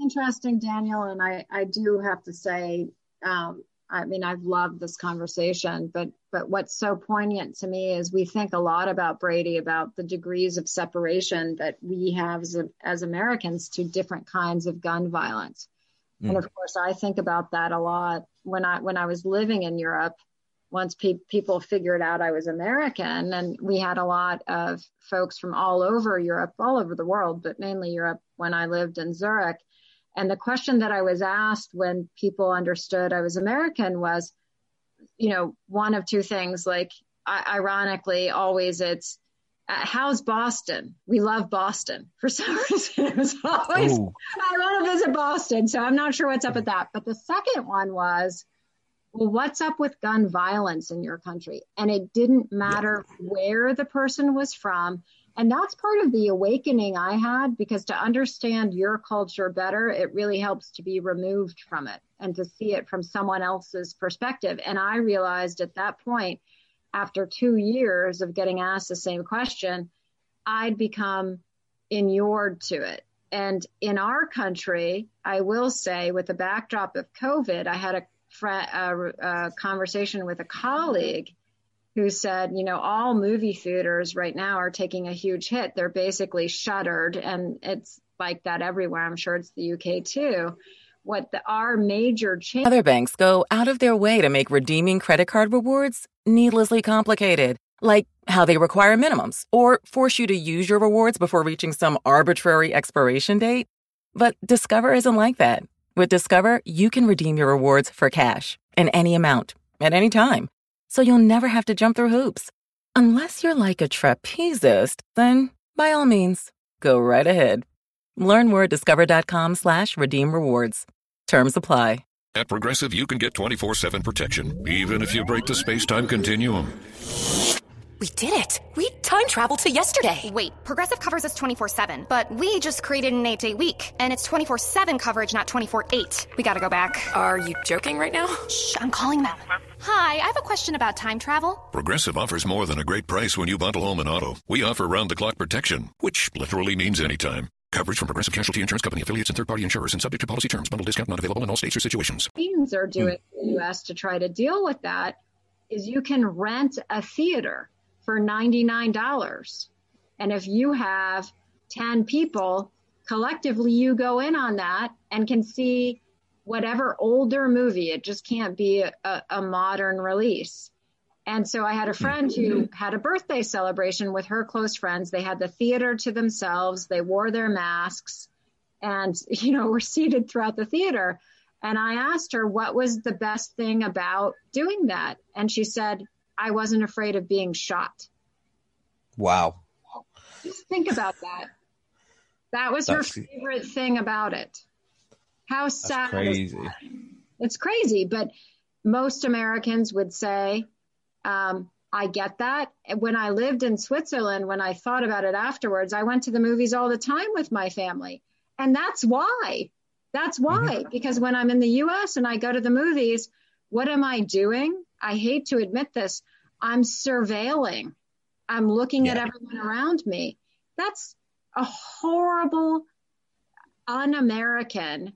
F: interesting, Daniel, and I, I do have to say, um, I mean, I've loved this conversation, but but what's so poignant to me is we think a lot about Brady about the degrees of separation that we have as, as Americans to different kinds of gun violence. Mm. And of course, I think about that a lot when I when I was living in Europe once pe- people figured out I was American, and we had a lot of folks from all over Europe, all over the world, but mainly Europe when I lived in Zurich. And the question that I was asked when people understood I was American was, you know, one of two things. Like, I- ironically, always it's, uh, how's Boston? We love Boston for some <laughs> reason. It was always, Ooh. I want to visit Boston. So I'm not sure what's up with that. But the second one was, well, what's up with gun violence in your country? And it didn't matter yeah. where the person was from. And that's part of the awakening I had because to understand your culture better, it really helps to be removed from it and to see it from someone else's perspective. And I realized at that point, after two years of getting asked the same question, I'd become inured to it. And in our country, I will say, with the backdrop of COVID, I had a a, a uh, uh, conversation with a colleague who said, you know, all movie theaters right now are taking a huge hit. They're basically shuttered, and it's like that everywhere. I'm sure it's the UK too. What the, our major change.
H: Other banks go out of their way to make redeeming credit card rewards needlessly complicated, like how they require minimums or force you to use your rewards before reaching some arbitrary expiration date. But Discover isn't like that. With Discover, you can redeem your rewards for cash in any amount at any time. So you'll never have to jump through hoops. Unless you're like a trapezist, then by all means, go right ahead. Learn more at discover.com slash redeem rewards. Terms apply.
I: At Progressive, you can get 24-7 protection, even if you break the space-time continuum.
J: We did it! We time traveled to yesterday!
K: Wait, Progressive covers us 24 7, but we just created an 8 day week, and it's 24 7 coverage, not 24 8. We gotta go back.
J: Are you joking right now?
K: Shh, I'm calling them. Hi, I have a question about time travel.
I: Progressive offers more than a great price when you bundle home and auto. We offer round the clock protection, which literally means anytime. Coverage from Progressive Casualty Insurance Company affiliates and third-party insurers and subject to policy terms. Bundle discount not available in all states or situations.
F: Things are doing hmm. in the U.S. to try to deal with that is you can rent a theater for $99. And if you have 10 people, collectively you go in on that and can see whatever older movie, it just can't be a, a modern release. And so I had a friend who had a birthday celebration with her close friends. They had the theater to themselves. They wore their masks and, <laughs> you know, were seated throughout the theater. And I asked her what was the best thing about doing that. And she said, I wasn't afraid of being shot.
C: Wow.
F: Just think about that. That was
C: That's-
F: her favorite thing about it. How sad
C: crazy.
F: It's crazy, but most Americans would say, um, I get that. When I lived in Switzerland, when I thought about it afterwards, I went to the movies all the time with my family. And that's why. That's why. Because when I'm in the US and I go to the movies, what am I doing? I hate to admit this. I'm surveilling. I'm looking at everyone around me. That's a horrible, un American.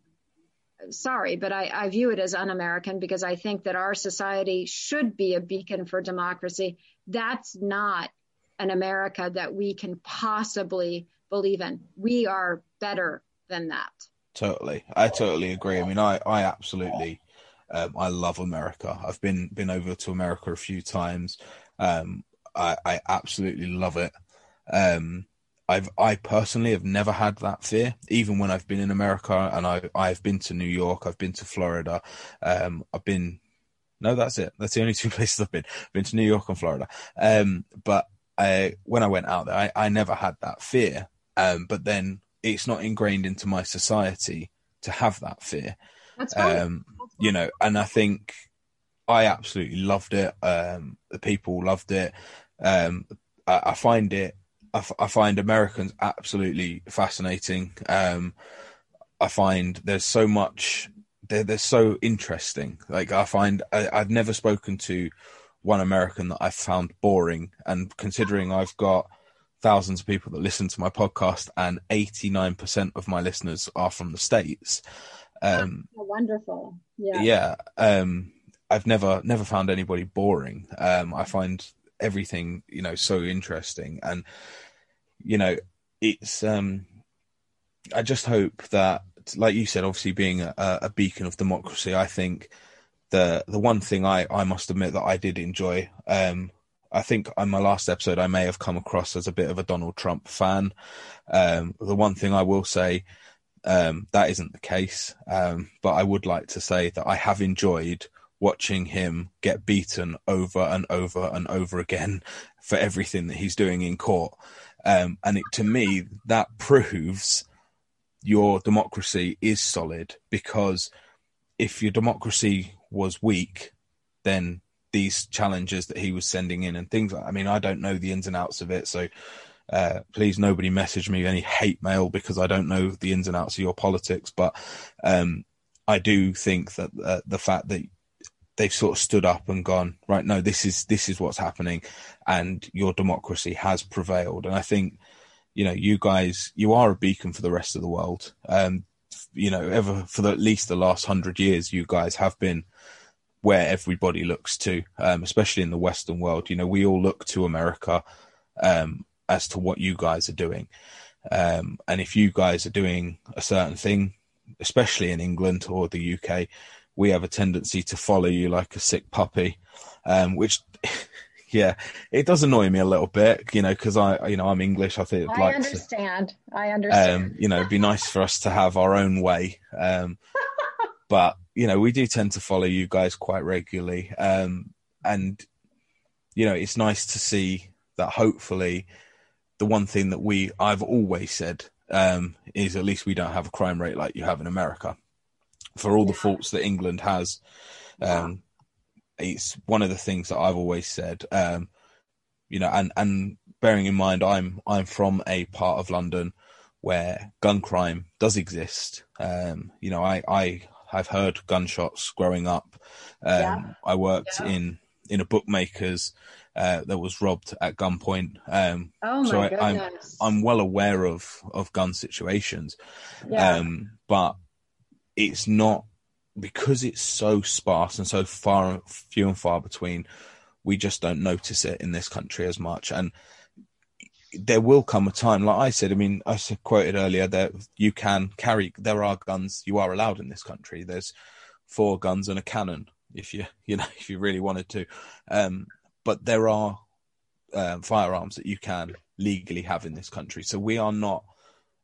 F: Sorry, but I, I view it as un American because I think that our society should be a beacon for democracy. That's not an America that we can possibly believe in. We are better than that.
C: Totally, I totally agree. I mean, I I absolutely, um, I love America. I've been been over to America a few times. Um, I I absolutely love it. Um, I've I personally have never had that fear, even when I've been in America, and I I've been to New York, I've been to Florida, um, I've been. No, that's it. That's the only <laughs> two places I've been. I've been to New York and Florida. Um, but I, when I went out there, I, I never had that fear. Um, but then it's not ingrained into my society to have that fear.
F: That's.
C: Um, you know, and I think I absolutely loved it. Um, the people loved it. Um, I, I find it, I, f- I find Americans absolutely fascinating. Um, I find there's so much, they're, they're so interesting. Like I find I, I've never spoken to one American that I've found boring. And considering I've got thousands of people that listen to my podcast and 89% of my listeners are from the States. Um,
F: Oh, wonderful. Yeah.
C: yeah um i've never never found anybody boring um i find everything you know so interesting and you know it's um i just hope that like you said obviously being a, a beacon of democracy i think the the one thing i i must admit that i did enjoy um I think on my last episode, I may have come across as a bit of a Donald Trump fan. Um, the one thing I will say um, that isn't the case. Um, but I would like to say that I have enjoyed watching him get beaten over and over and over again <laughs> for everything that he's doing in court. Um, and it, to me, that proves your democracy is solid because if your democracy was weak, then these challenges that he was sending in and things like I mean, I don't know the ins and outs of it, so uh, please nobody message me any hate mail because I don't know the ins and outs of your politics. But um, I do think that uh, the fact that they've sort of stood up and gone right, no, this is this is what's happening, and your democracy has prevailed. And I think you know you guys you are a beacon for the rest of the world. Um, you know, ever for the, at least the last hundred years, you guys have been where everybody looks to, um, especially in the Western world. You know, we all look to America um, as to what you guys are doing. Um, and if you guys are doing a certain thing, especially in England or the UK, we have a tendency to follow you like a sick puppy, um, which, <laughs> yeah, it does annoy me a little bit, you know, because I, you know, I'm English. I think
F: I
C: to,
F: understand. I understand.
C: um, you know, it'd be nice for us to have our own way. Um, <laughs> but you know, we do tend to follow you guys quite regularly, um, and you know, it's nice to see that. Hopefully, the one thing that we I've always said um, is at least we don't have a crime rate like you have in America. For all the faults that England has, um, it's one of the things that I've always said. Um, you know, and and bearing in mind, I'm I'm from a part of London where gun crime does exist. Um, you know, I I have heard gunshots growing up. Um,
F: Yeah.
C: I worked in in a bookmaker's uh, that was robbed at gunpoint. Um,
F: Oh
C: so
F: my
C: I, I'm. I'm well aware of of gun situations,
F: Yeah.
C: um, but it's not because it's so sparse and so far few and far between. We just don't notice it in this country as much, and there will come a time, like I said. I mean, I said, quoted earlier that you can carry. There are guns you are allowed in this country. There's four guns and a cannon if you <laughs> you know if you really wanted to. Um, but there are um, firearms that you can legally have in this country. So we are not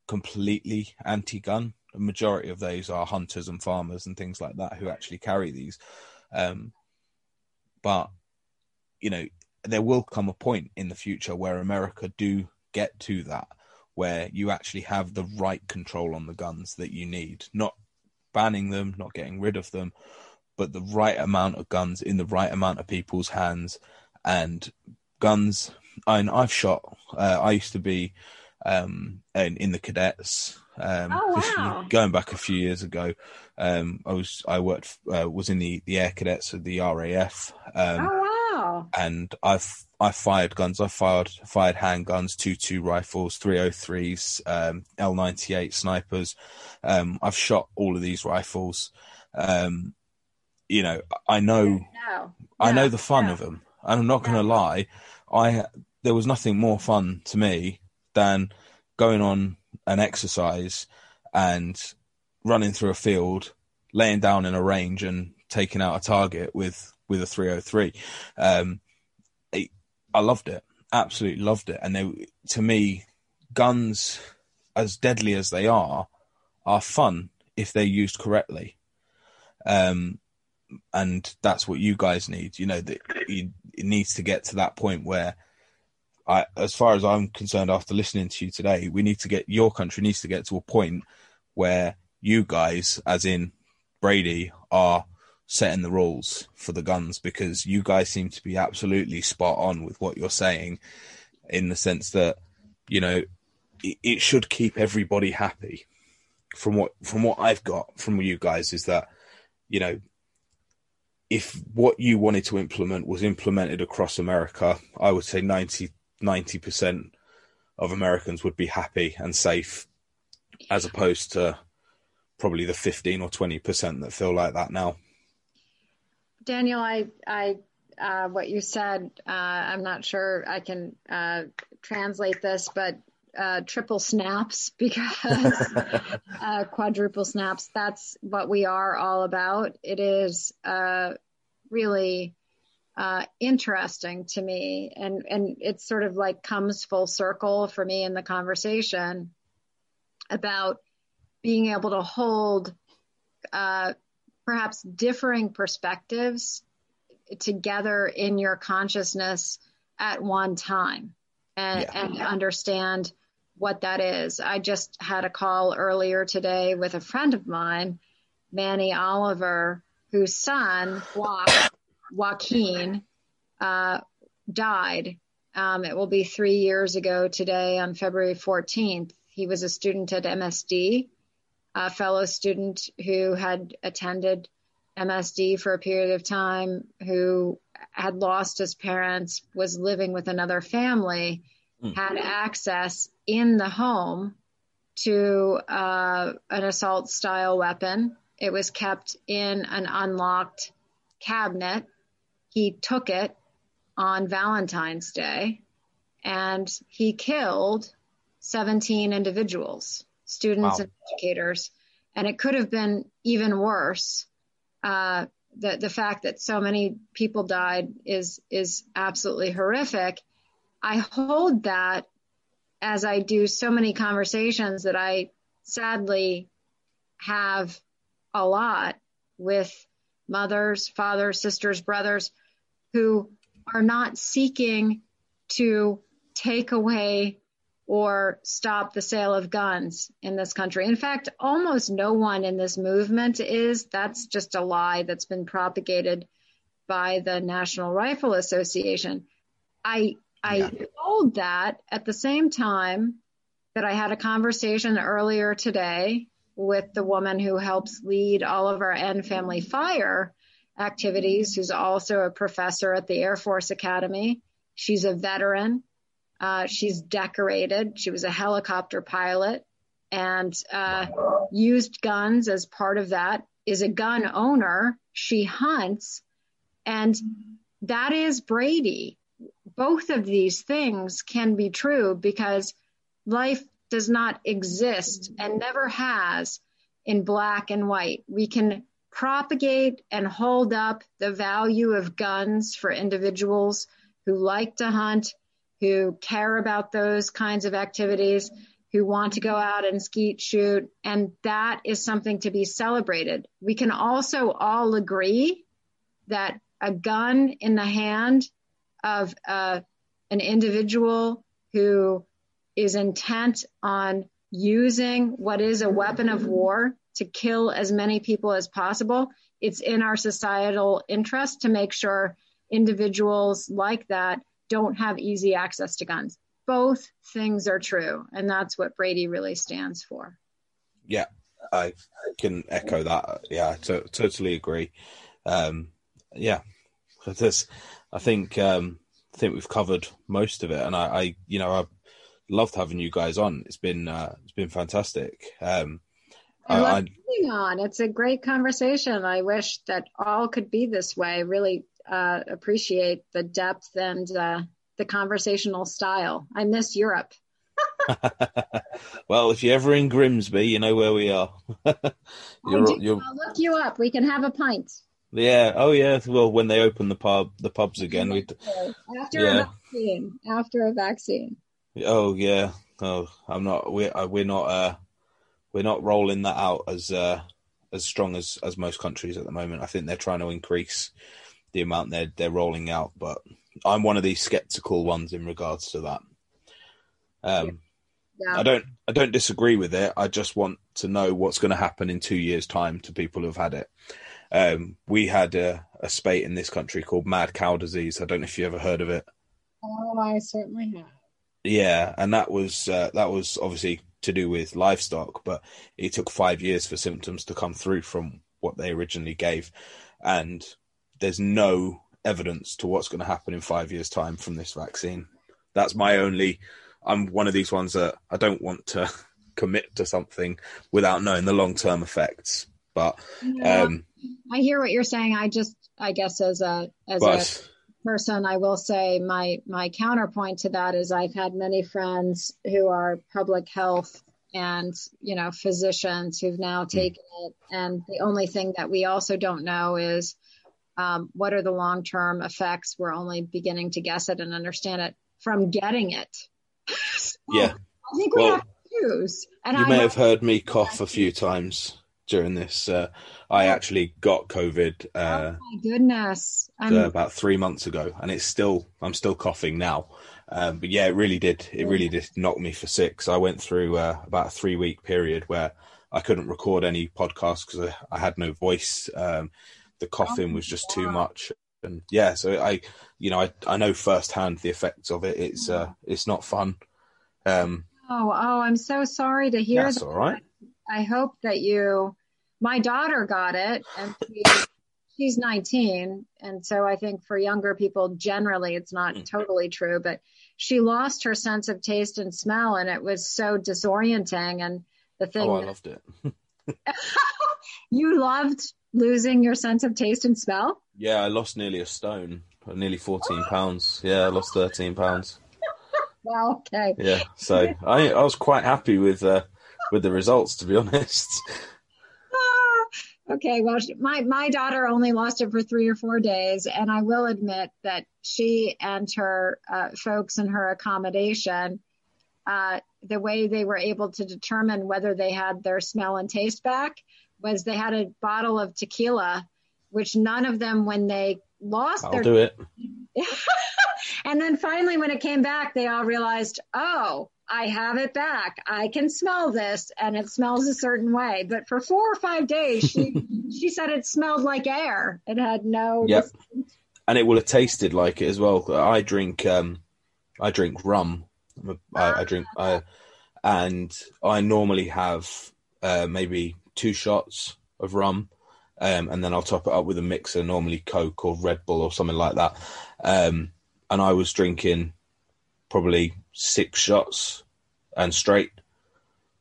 C: completely anti-gun. The majority of those are hunters and farmers and things like that who actually carry these. Um, but you know, there will come a point in the future where America do get to that, where you actually have the right control on the guns that you need, not banning them, not getting rid of them, but the right amount of guns in the right amount of people's hands and guns. And I've shot. Uh, I used to be um, in, in the cadets. Um,
F: oh wow!
C: Going back a few years ago, um, I was I worked uh, was in the, the air cadets of the RAF. Um,
F: oh wow!
C: And I've I fired guns. I fired fired handguns, two two rifles, three oh threes, um, L ninety eight snipers. Um, I've shot all of these rifles. Um, you know, I know,
F: No.
C: I know the fun
F: No.
C: of them. And I'm not going to lie, I there was nothing more fun to me than going on an exercise and running through a field, laying down in a range and taking out a target with with a 303. Um, it, I loved it, absolutely loved it. And they, to me, guns, as deadly as they are, are fun if they're used correctly. Um, and that's what you guys need. You know, that it needs to get to that point where, I, as far as I'm concerned, after listening to you today, we need to get your country needs to get to a point where you guys, as in Brady, are setting the rules for the guns because you guys seem to be absolutely spot on with what you're saying, in the sense that you know it, it should keep everybody happy. From what from what I've got from you guys is that you know if what you wanted to implement was implemented across America, I would say 90 percent of Americans would be happy and safe, as opposed to probably the fifteen or twenty percent that feel like that now.
F: Daniel, I, I, uh, what you said, uh, I'm not sure I can uh, translate this, but uh, triple snaps <laughs> because <laughs> uh, quadruple snaps. That's what we are all about. It is uh, really uh, interesting to me, and and it sort of like comes full circle for me in the conversation about being able to hold uh, perhaps differing perspectives together in your consciousness at one time and,
L: Yeah.
F: and understand what that is. I just had a call earlier today with a friend of mine, Manny Oliver, whose son, Joaquin, uh, died. Um, it will be three years ago today on February 14th. He was a student at MSD, a fellow student who had attended MSD for a period of time, who had lost his parents, was living with another family, had access in the home to uh, an assault style weapon. It was kept in an unlocked cabinet. He took it on Valentine's Day and he killed 17 individuals, students
L: Wow.
F: and educators. And it could have been even worse. Uh, the, the fact that so many people died is, is absolutely horrific. I hold that as I do so many conversations that I sadly have a lot with mothers, fathers, sisters, brothers who are not seeking to take away or stop the sale of guns in this country. In fact, almost no one in this movement is. That's just a lie that's been propagated by the National Rifle Association. I I hold that at the same time that I had a conversation earlier today with the woman who helps lead all of our End Family Fire activities, who's also a professor at the Air Force Academy. She's a veteran. Uh, she's decorated. She was a helicopter pilot and uh, used guns as part of that. Is a gun owner. She hunts, and that is Brady. Both of these things can be true because life does not exist and never has in black and white. We can propagate and hold up the value of guns for individuals who like to hunt, who care about those kinds of activities, who want to go out and skeet shoot. And that is something to be celebrated. We can also all agree that a gun in the hand of uh, an individual who is intent on using what is a weapon of war to kill as many people as possible, it's in our societal interest to make sure individuals like that don't have easy access to guns. Both things are true, and that's what Brady really stands for.
C: Yeah, I can echo that. Yeah, I t- totally agree. Um, yeah, this, I think um, I think we've covered most of it, and I, I you know, I loved having you guys on. It's been uh, it's been fantastic. Um,
F: I love being on. It's a great conversation. I wish that all could be this way. Really uh, appreciate the depth and uh, the conversational style. I miss Europe. <laughs>
C: well, if you're ever in Grimsby, you know where we are. <laughs>
F: you're, you're... I'll look you up. We can have a pint.
C: Yeah. Oh, yeah. Well, when they open the pub, the pubs again.
F: We after yeah. a vaccine. After a vaccine.
C: Oh yeah. Oh, I'm not. We're uh, we're not. Uh, we're not rolling that out as uh, as strong as as most countries at the moment. I think they're trying to increase the amount they're they're rolling out, but I'm one of these skeptical ones in regards to that. Um, yeah. I don't I don't disagree with it. I just want to know what's going to happen in two years' time to people who've had it. Um, we had a, a spate in this country called mad cow disease. I don't know if you ever heard of it.
F: Oh, I certainly have.
C: Yeah, and that was uh, that was obviously to do with livestock, but it took five years for symptoms to come through from what they originally gave, and there's no evidence to what's going to happen in five years' time from this vaccine. That's my only. I'm one of these ones that I don't want to <laughs> commit to something without knowing the long term effects. But yeah, um,
F: I hear what you're saying. I just, I guess, as a as but, a person, I will say my my counterpoint to that is I've had many friends who are public health and you know physicians who've now hmm. taken it, and the only thing that we also don't know is um, what are the long term effects. We're only beginning to guess it and understand it from getting it. <laughs>
C: so yeah,
F: I think we well, have to choose.
C: And you I may have heard me cough a few times during this. Uh, I actually got COVID. Uh,
F: oh my goodness!
C: Uh, about three months ago, and it's still I'm still coughing now. Um, but yeah, it really did. It really did knock me for six. I went through uh, about a three week period where I couldn't record any podcasts because I, I, had no voice. Um, the coughing was just too much, and yeah, so I, you know, I I know firsthand the effects of it. It's uh, it's not fun. Um,
F: oh, oh, I'm so sorry to hear.
C: That's that. all right.
F: I hope that you, my daughter got it and she, she's 19. And so I think for younger people, generally, it's not mm. totally true, but she lost her sense of taste and smell and it was so disorienting. And the thing.
C: Oh, I loved it. <laughs>
F: you loved losing your sense of taste and smell?
C: Yeah, I lost nearly a stone, nearly 14 <gasps> pounds. Yeah, I lost 13 pounds. <laughs>
F: Well, okay.
C: Yeah, so I I was quite happy with uh, with the results, to be honest.
F: Ah, okay, well, my my daughter only lost it for three or four days, and I will admit that she and her uh, folks in her accommodation, uh, the way they were able to determine whether they had their smell and taste back was they had a bottle of tequila, which none of them, when they lost
C: I'll
F: their,
C: do it. <laughs>
F: and then finally, when it came back, they all realized, oh, I have it back. I can smell this and it smells a certain way. But for four or five days, she, <laughs> she said it smelled like air. It had no.
C: Yep. And it will have tasted like it as well. I drink, um, I drink rum. I, I drink, I, and I normally have, uh, maybe two shots of rum. Um, and then I'll top it up with a mixer, normally Coke or Red Bull or something like that. Um, and I was drinking probably six shots and straight.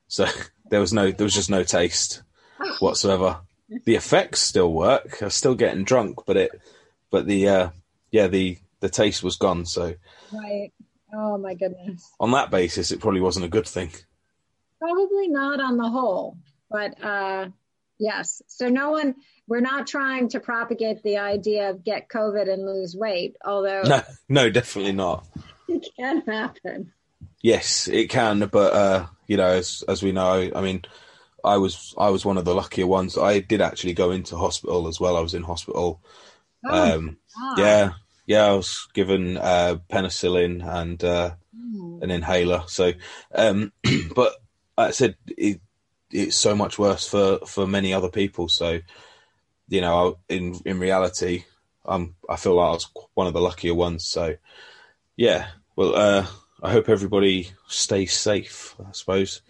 C: So <laughs> there was no, there was just no taste whatsoever. The effects still work. I was still getting drunk, but it, but the, uh, yeah, the the taste was gone. So
F: right. Oh my goodness.
C: On that basis, it probably wasn't a good thing.
F: Probably not on the whole, but uh, Yes. So no one, we're not trying to propagate the idea of get COVID and lose weight, although
C: No, no, definitely not.
F: It can happen.
C: Yes, it can, but uh, you know, as as we know, I mean, I was I was one of the luckier ones. I did actually go into hospital as well. I was in hospital.
F: Oh,
C: um, yeah, yeah, I was given uh, penicillin and uh,
F: Hmm.
C: an inhaler. So, um, <clears throat> but like I said it, it's so much worse for for many other people. So, you know, in in reality, um, I feel like I was one of the luckier ones. So, yeah. Well, uh, I hope everybody stays safe. I suppose.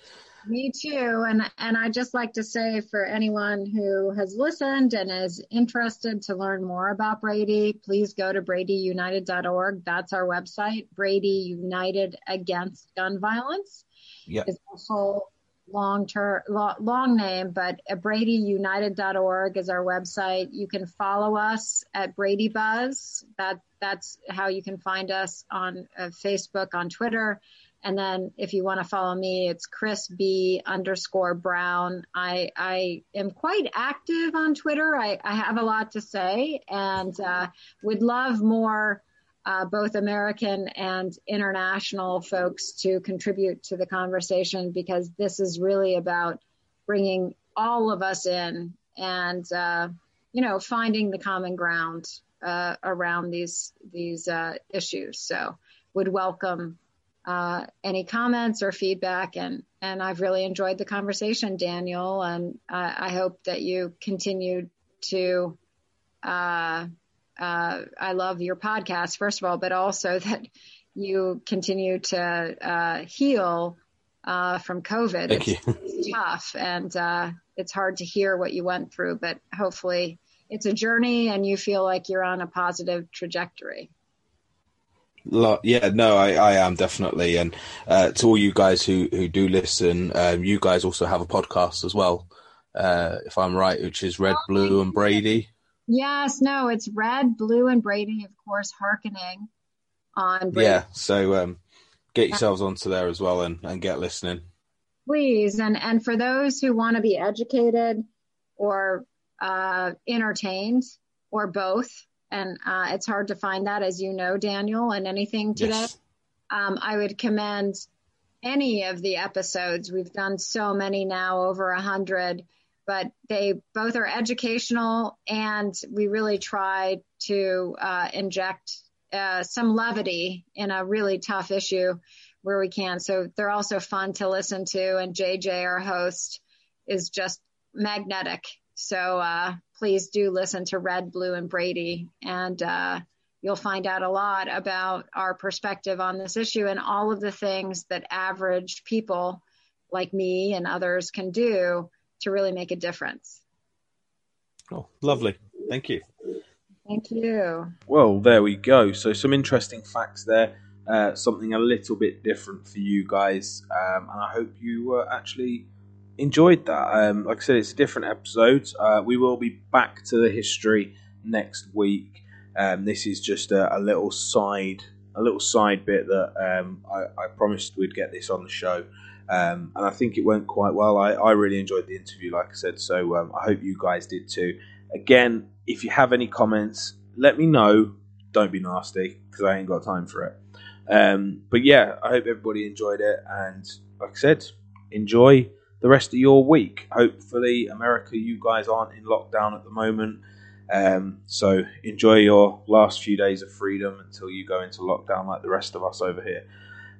F: Me too. And and I just like to say for anyone who has listened and is interested to learn more about Brady, please go to bradyunited.org. That's our website. Brady United Against Gun Violence
C: Yeah.
F: is a whole long term long, long name, but bradyunited.org is our website. You can follow us at Brady Buzz. That that's how you can find us on uh, Facebook, on Twitter. And then if you want to follow me, it's Kris B underscore Brown. I, I am quite active on Twitter. I, I have a lot to say and uh, would love more uh, both American and international folks to contribute to the conversation because this is really about bringing all of us in and, uh, you know, finding the common ground uh, around these these uh, issues. So would welcome uh, any comments or feedback. And, and I've really enjoyed the conversation, Daniel. And I, I hope that you continue to, uh, uh, I love your podcast, first of all, but also <laughs> that you continue to uh, heal uh, from COVID.
C: Thank
F: it's, it's <laughs> tough and uh, it's hard to hear what you went through, but hopefully it's a journey and you feel like you're on a positive trajectory.
C: Yeah, no, I, I am definitely, and uh, to all you guys who who do listen, um, you guys also have a podcast as well, uh, if I'm right, which is Red, Blue, and Brady.
F: Yes, no, it's red, blue, and Brady, of course, harkening on Brady.
C: Yeah, so um, get yourselves onto there as well and, and get listening.
F: Please, and and for those who want to be educated or uh, entertained or both, and uh, it's hard to find that, as you know, Daniel, and anything today.
C: Yes.
F: Um, I would commend any of the episodes. We've done so many now, over a hundred, but they both are educational, and we really try to uh, inject uh, some levity in a really tough issue where we can. So they're also fun to listen to, and JJ, our host, is just magnetic. So uh, please do listen to Red, Blue, and Brady, and uh, you'll find out a lot about our perspective on this issue and all of the things that average people like me and others can do to really make a difference.
C: Oh, lovely. Thank you.
F: Thank you.
M: Well, there we go. So some interesting facts there. Uh, something a little bit different for you guys, um, and I hope you uh, actually enjoyed that. Um, like I said, it's a different episode. Uh, we will be back to the history next week. Um, this is just a, a little side, a little side bit that um, I, I promised we'd get this on the show, um, and I think it went quite well. I, I really enjoyed the interview, like I said, so um, I hope you guys did too. Again, if you have any comments, let me know. Don't be nasty because I ain't got time for it. Um, but yeah, I hope everybody enjoyed it, and like I said, enjoy the rest of your week. Hopefully, America, you guys aren't in lockdown at the moment, um, so enjoy your last few days of freedom until you go into lockdown like the rest of us over here.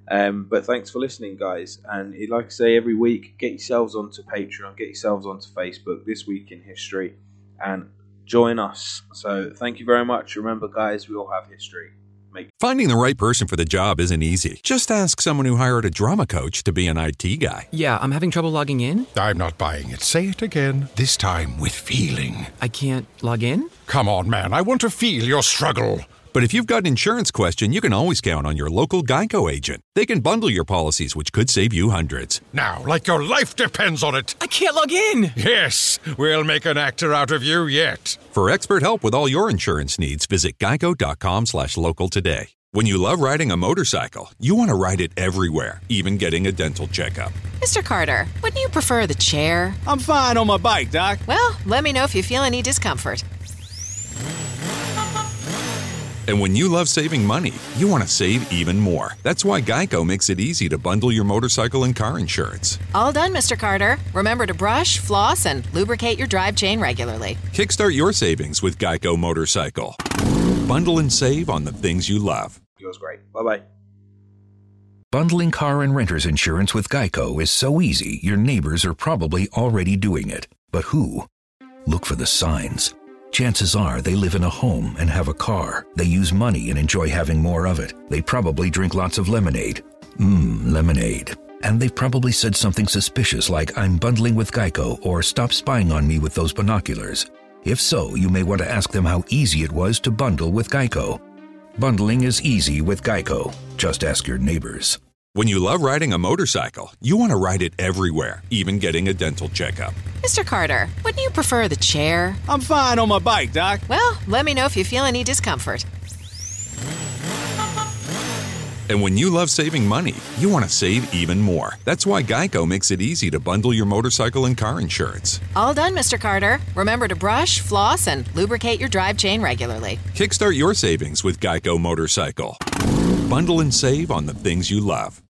M: Um, but thanks for listening, guys. And like I say, every week, get yourselves onto Patreon, get yourselves onto Facebook. This week in history, and join us. So thank you very much. Remember, guys, we all have history. Make
I: Finding the right person for the job isn't easy. Just ask someone who hired a drama coach to be an IT guy.
L: Yeah, I'm having trouble logging in.
N: I'm not buying it. Say it again, this time with feeling.
L: I can't log in?
N: Come on, man. I want to feel your struggle.
I: But if you've got an insurance question, you can always count on your local Geico agent. They can bundle your policies, which could save you hundreds.
N: Now, like your life depends on it.
L: I can't log in.
N: Yes, we'll make an actor out of you yet.
I: For expert help with all your insurance needs, visit geico.com slash local today.
O: When you love riding a motorcycle, you want to ride it everywhere, even getting a dental checkup.
P: Mr. Carter, wouldn't you prefer the chair?
G: I'm fine on my bike, Doc.
P: Well, let me know if you feel any discomfort.
O: And when you love saving money, you want to save even more. That's why Geico makes it easy to bundle your motorcycle and car insurance.
P: All done, Mr. Carter. Remember to brush, floss, and lubricate your drive chain regularly.
O: Kickstart your savings with Geico Motorcycle. Bundle and save on the things you love.
M: Feels great. Bye bye.
Q: Bundling car and renter's insurance with Geico is so easy, your neighbors are probably already doing it. But who? Look for the signs. Chances are they live in a home and have a car. They use money and enjoy having more of it. They probably drink lots of lemonade. Mmm, lemonade. And they've probably said something suspicious like, I'm bundling with Geico or stop spying on me with those binoculars. If so, you may want to ask them how easy it was to bundle with Geico. Bundling is easy with Geico. Just ask your neighbors.
O: When you love riding a motorcycle, you want to ride it everywhere, even getting a dental checkup.
P: Mr. Carter, wouldn't you prefer the chair?
G: I'm fine on my bike, Doc.
P: Well, let me know if you feel any discomfort.
O: And when you love saving money, you want to save even more. That's why Geico makes it easy to bundle your motorcycle and car insurance.
P: All done, Mr. Carter. Remember to brush, floss, and lubricate your drive chain regularly.
O: Kickstart your savings with Geico Motorcycle. Bundle and save on the things you love.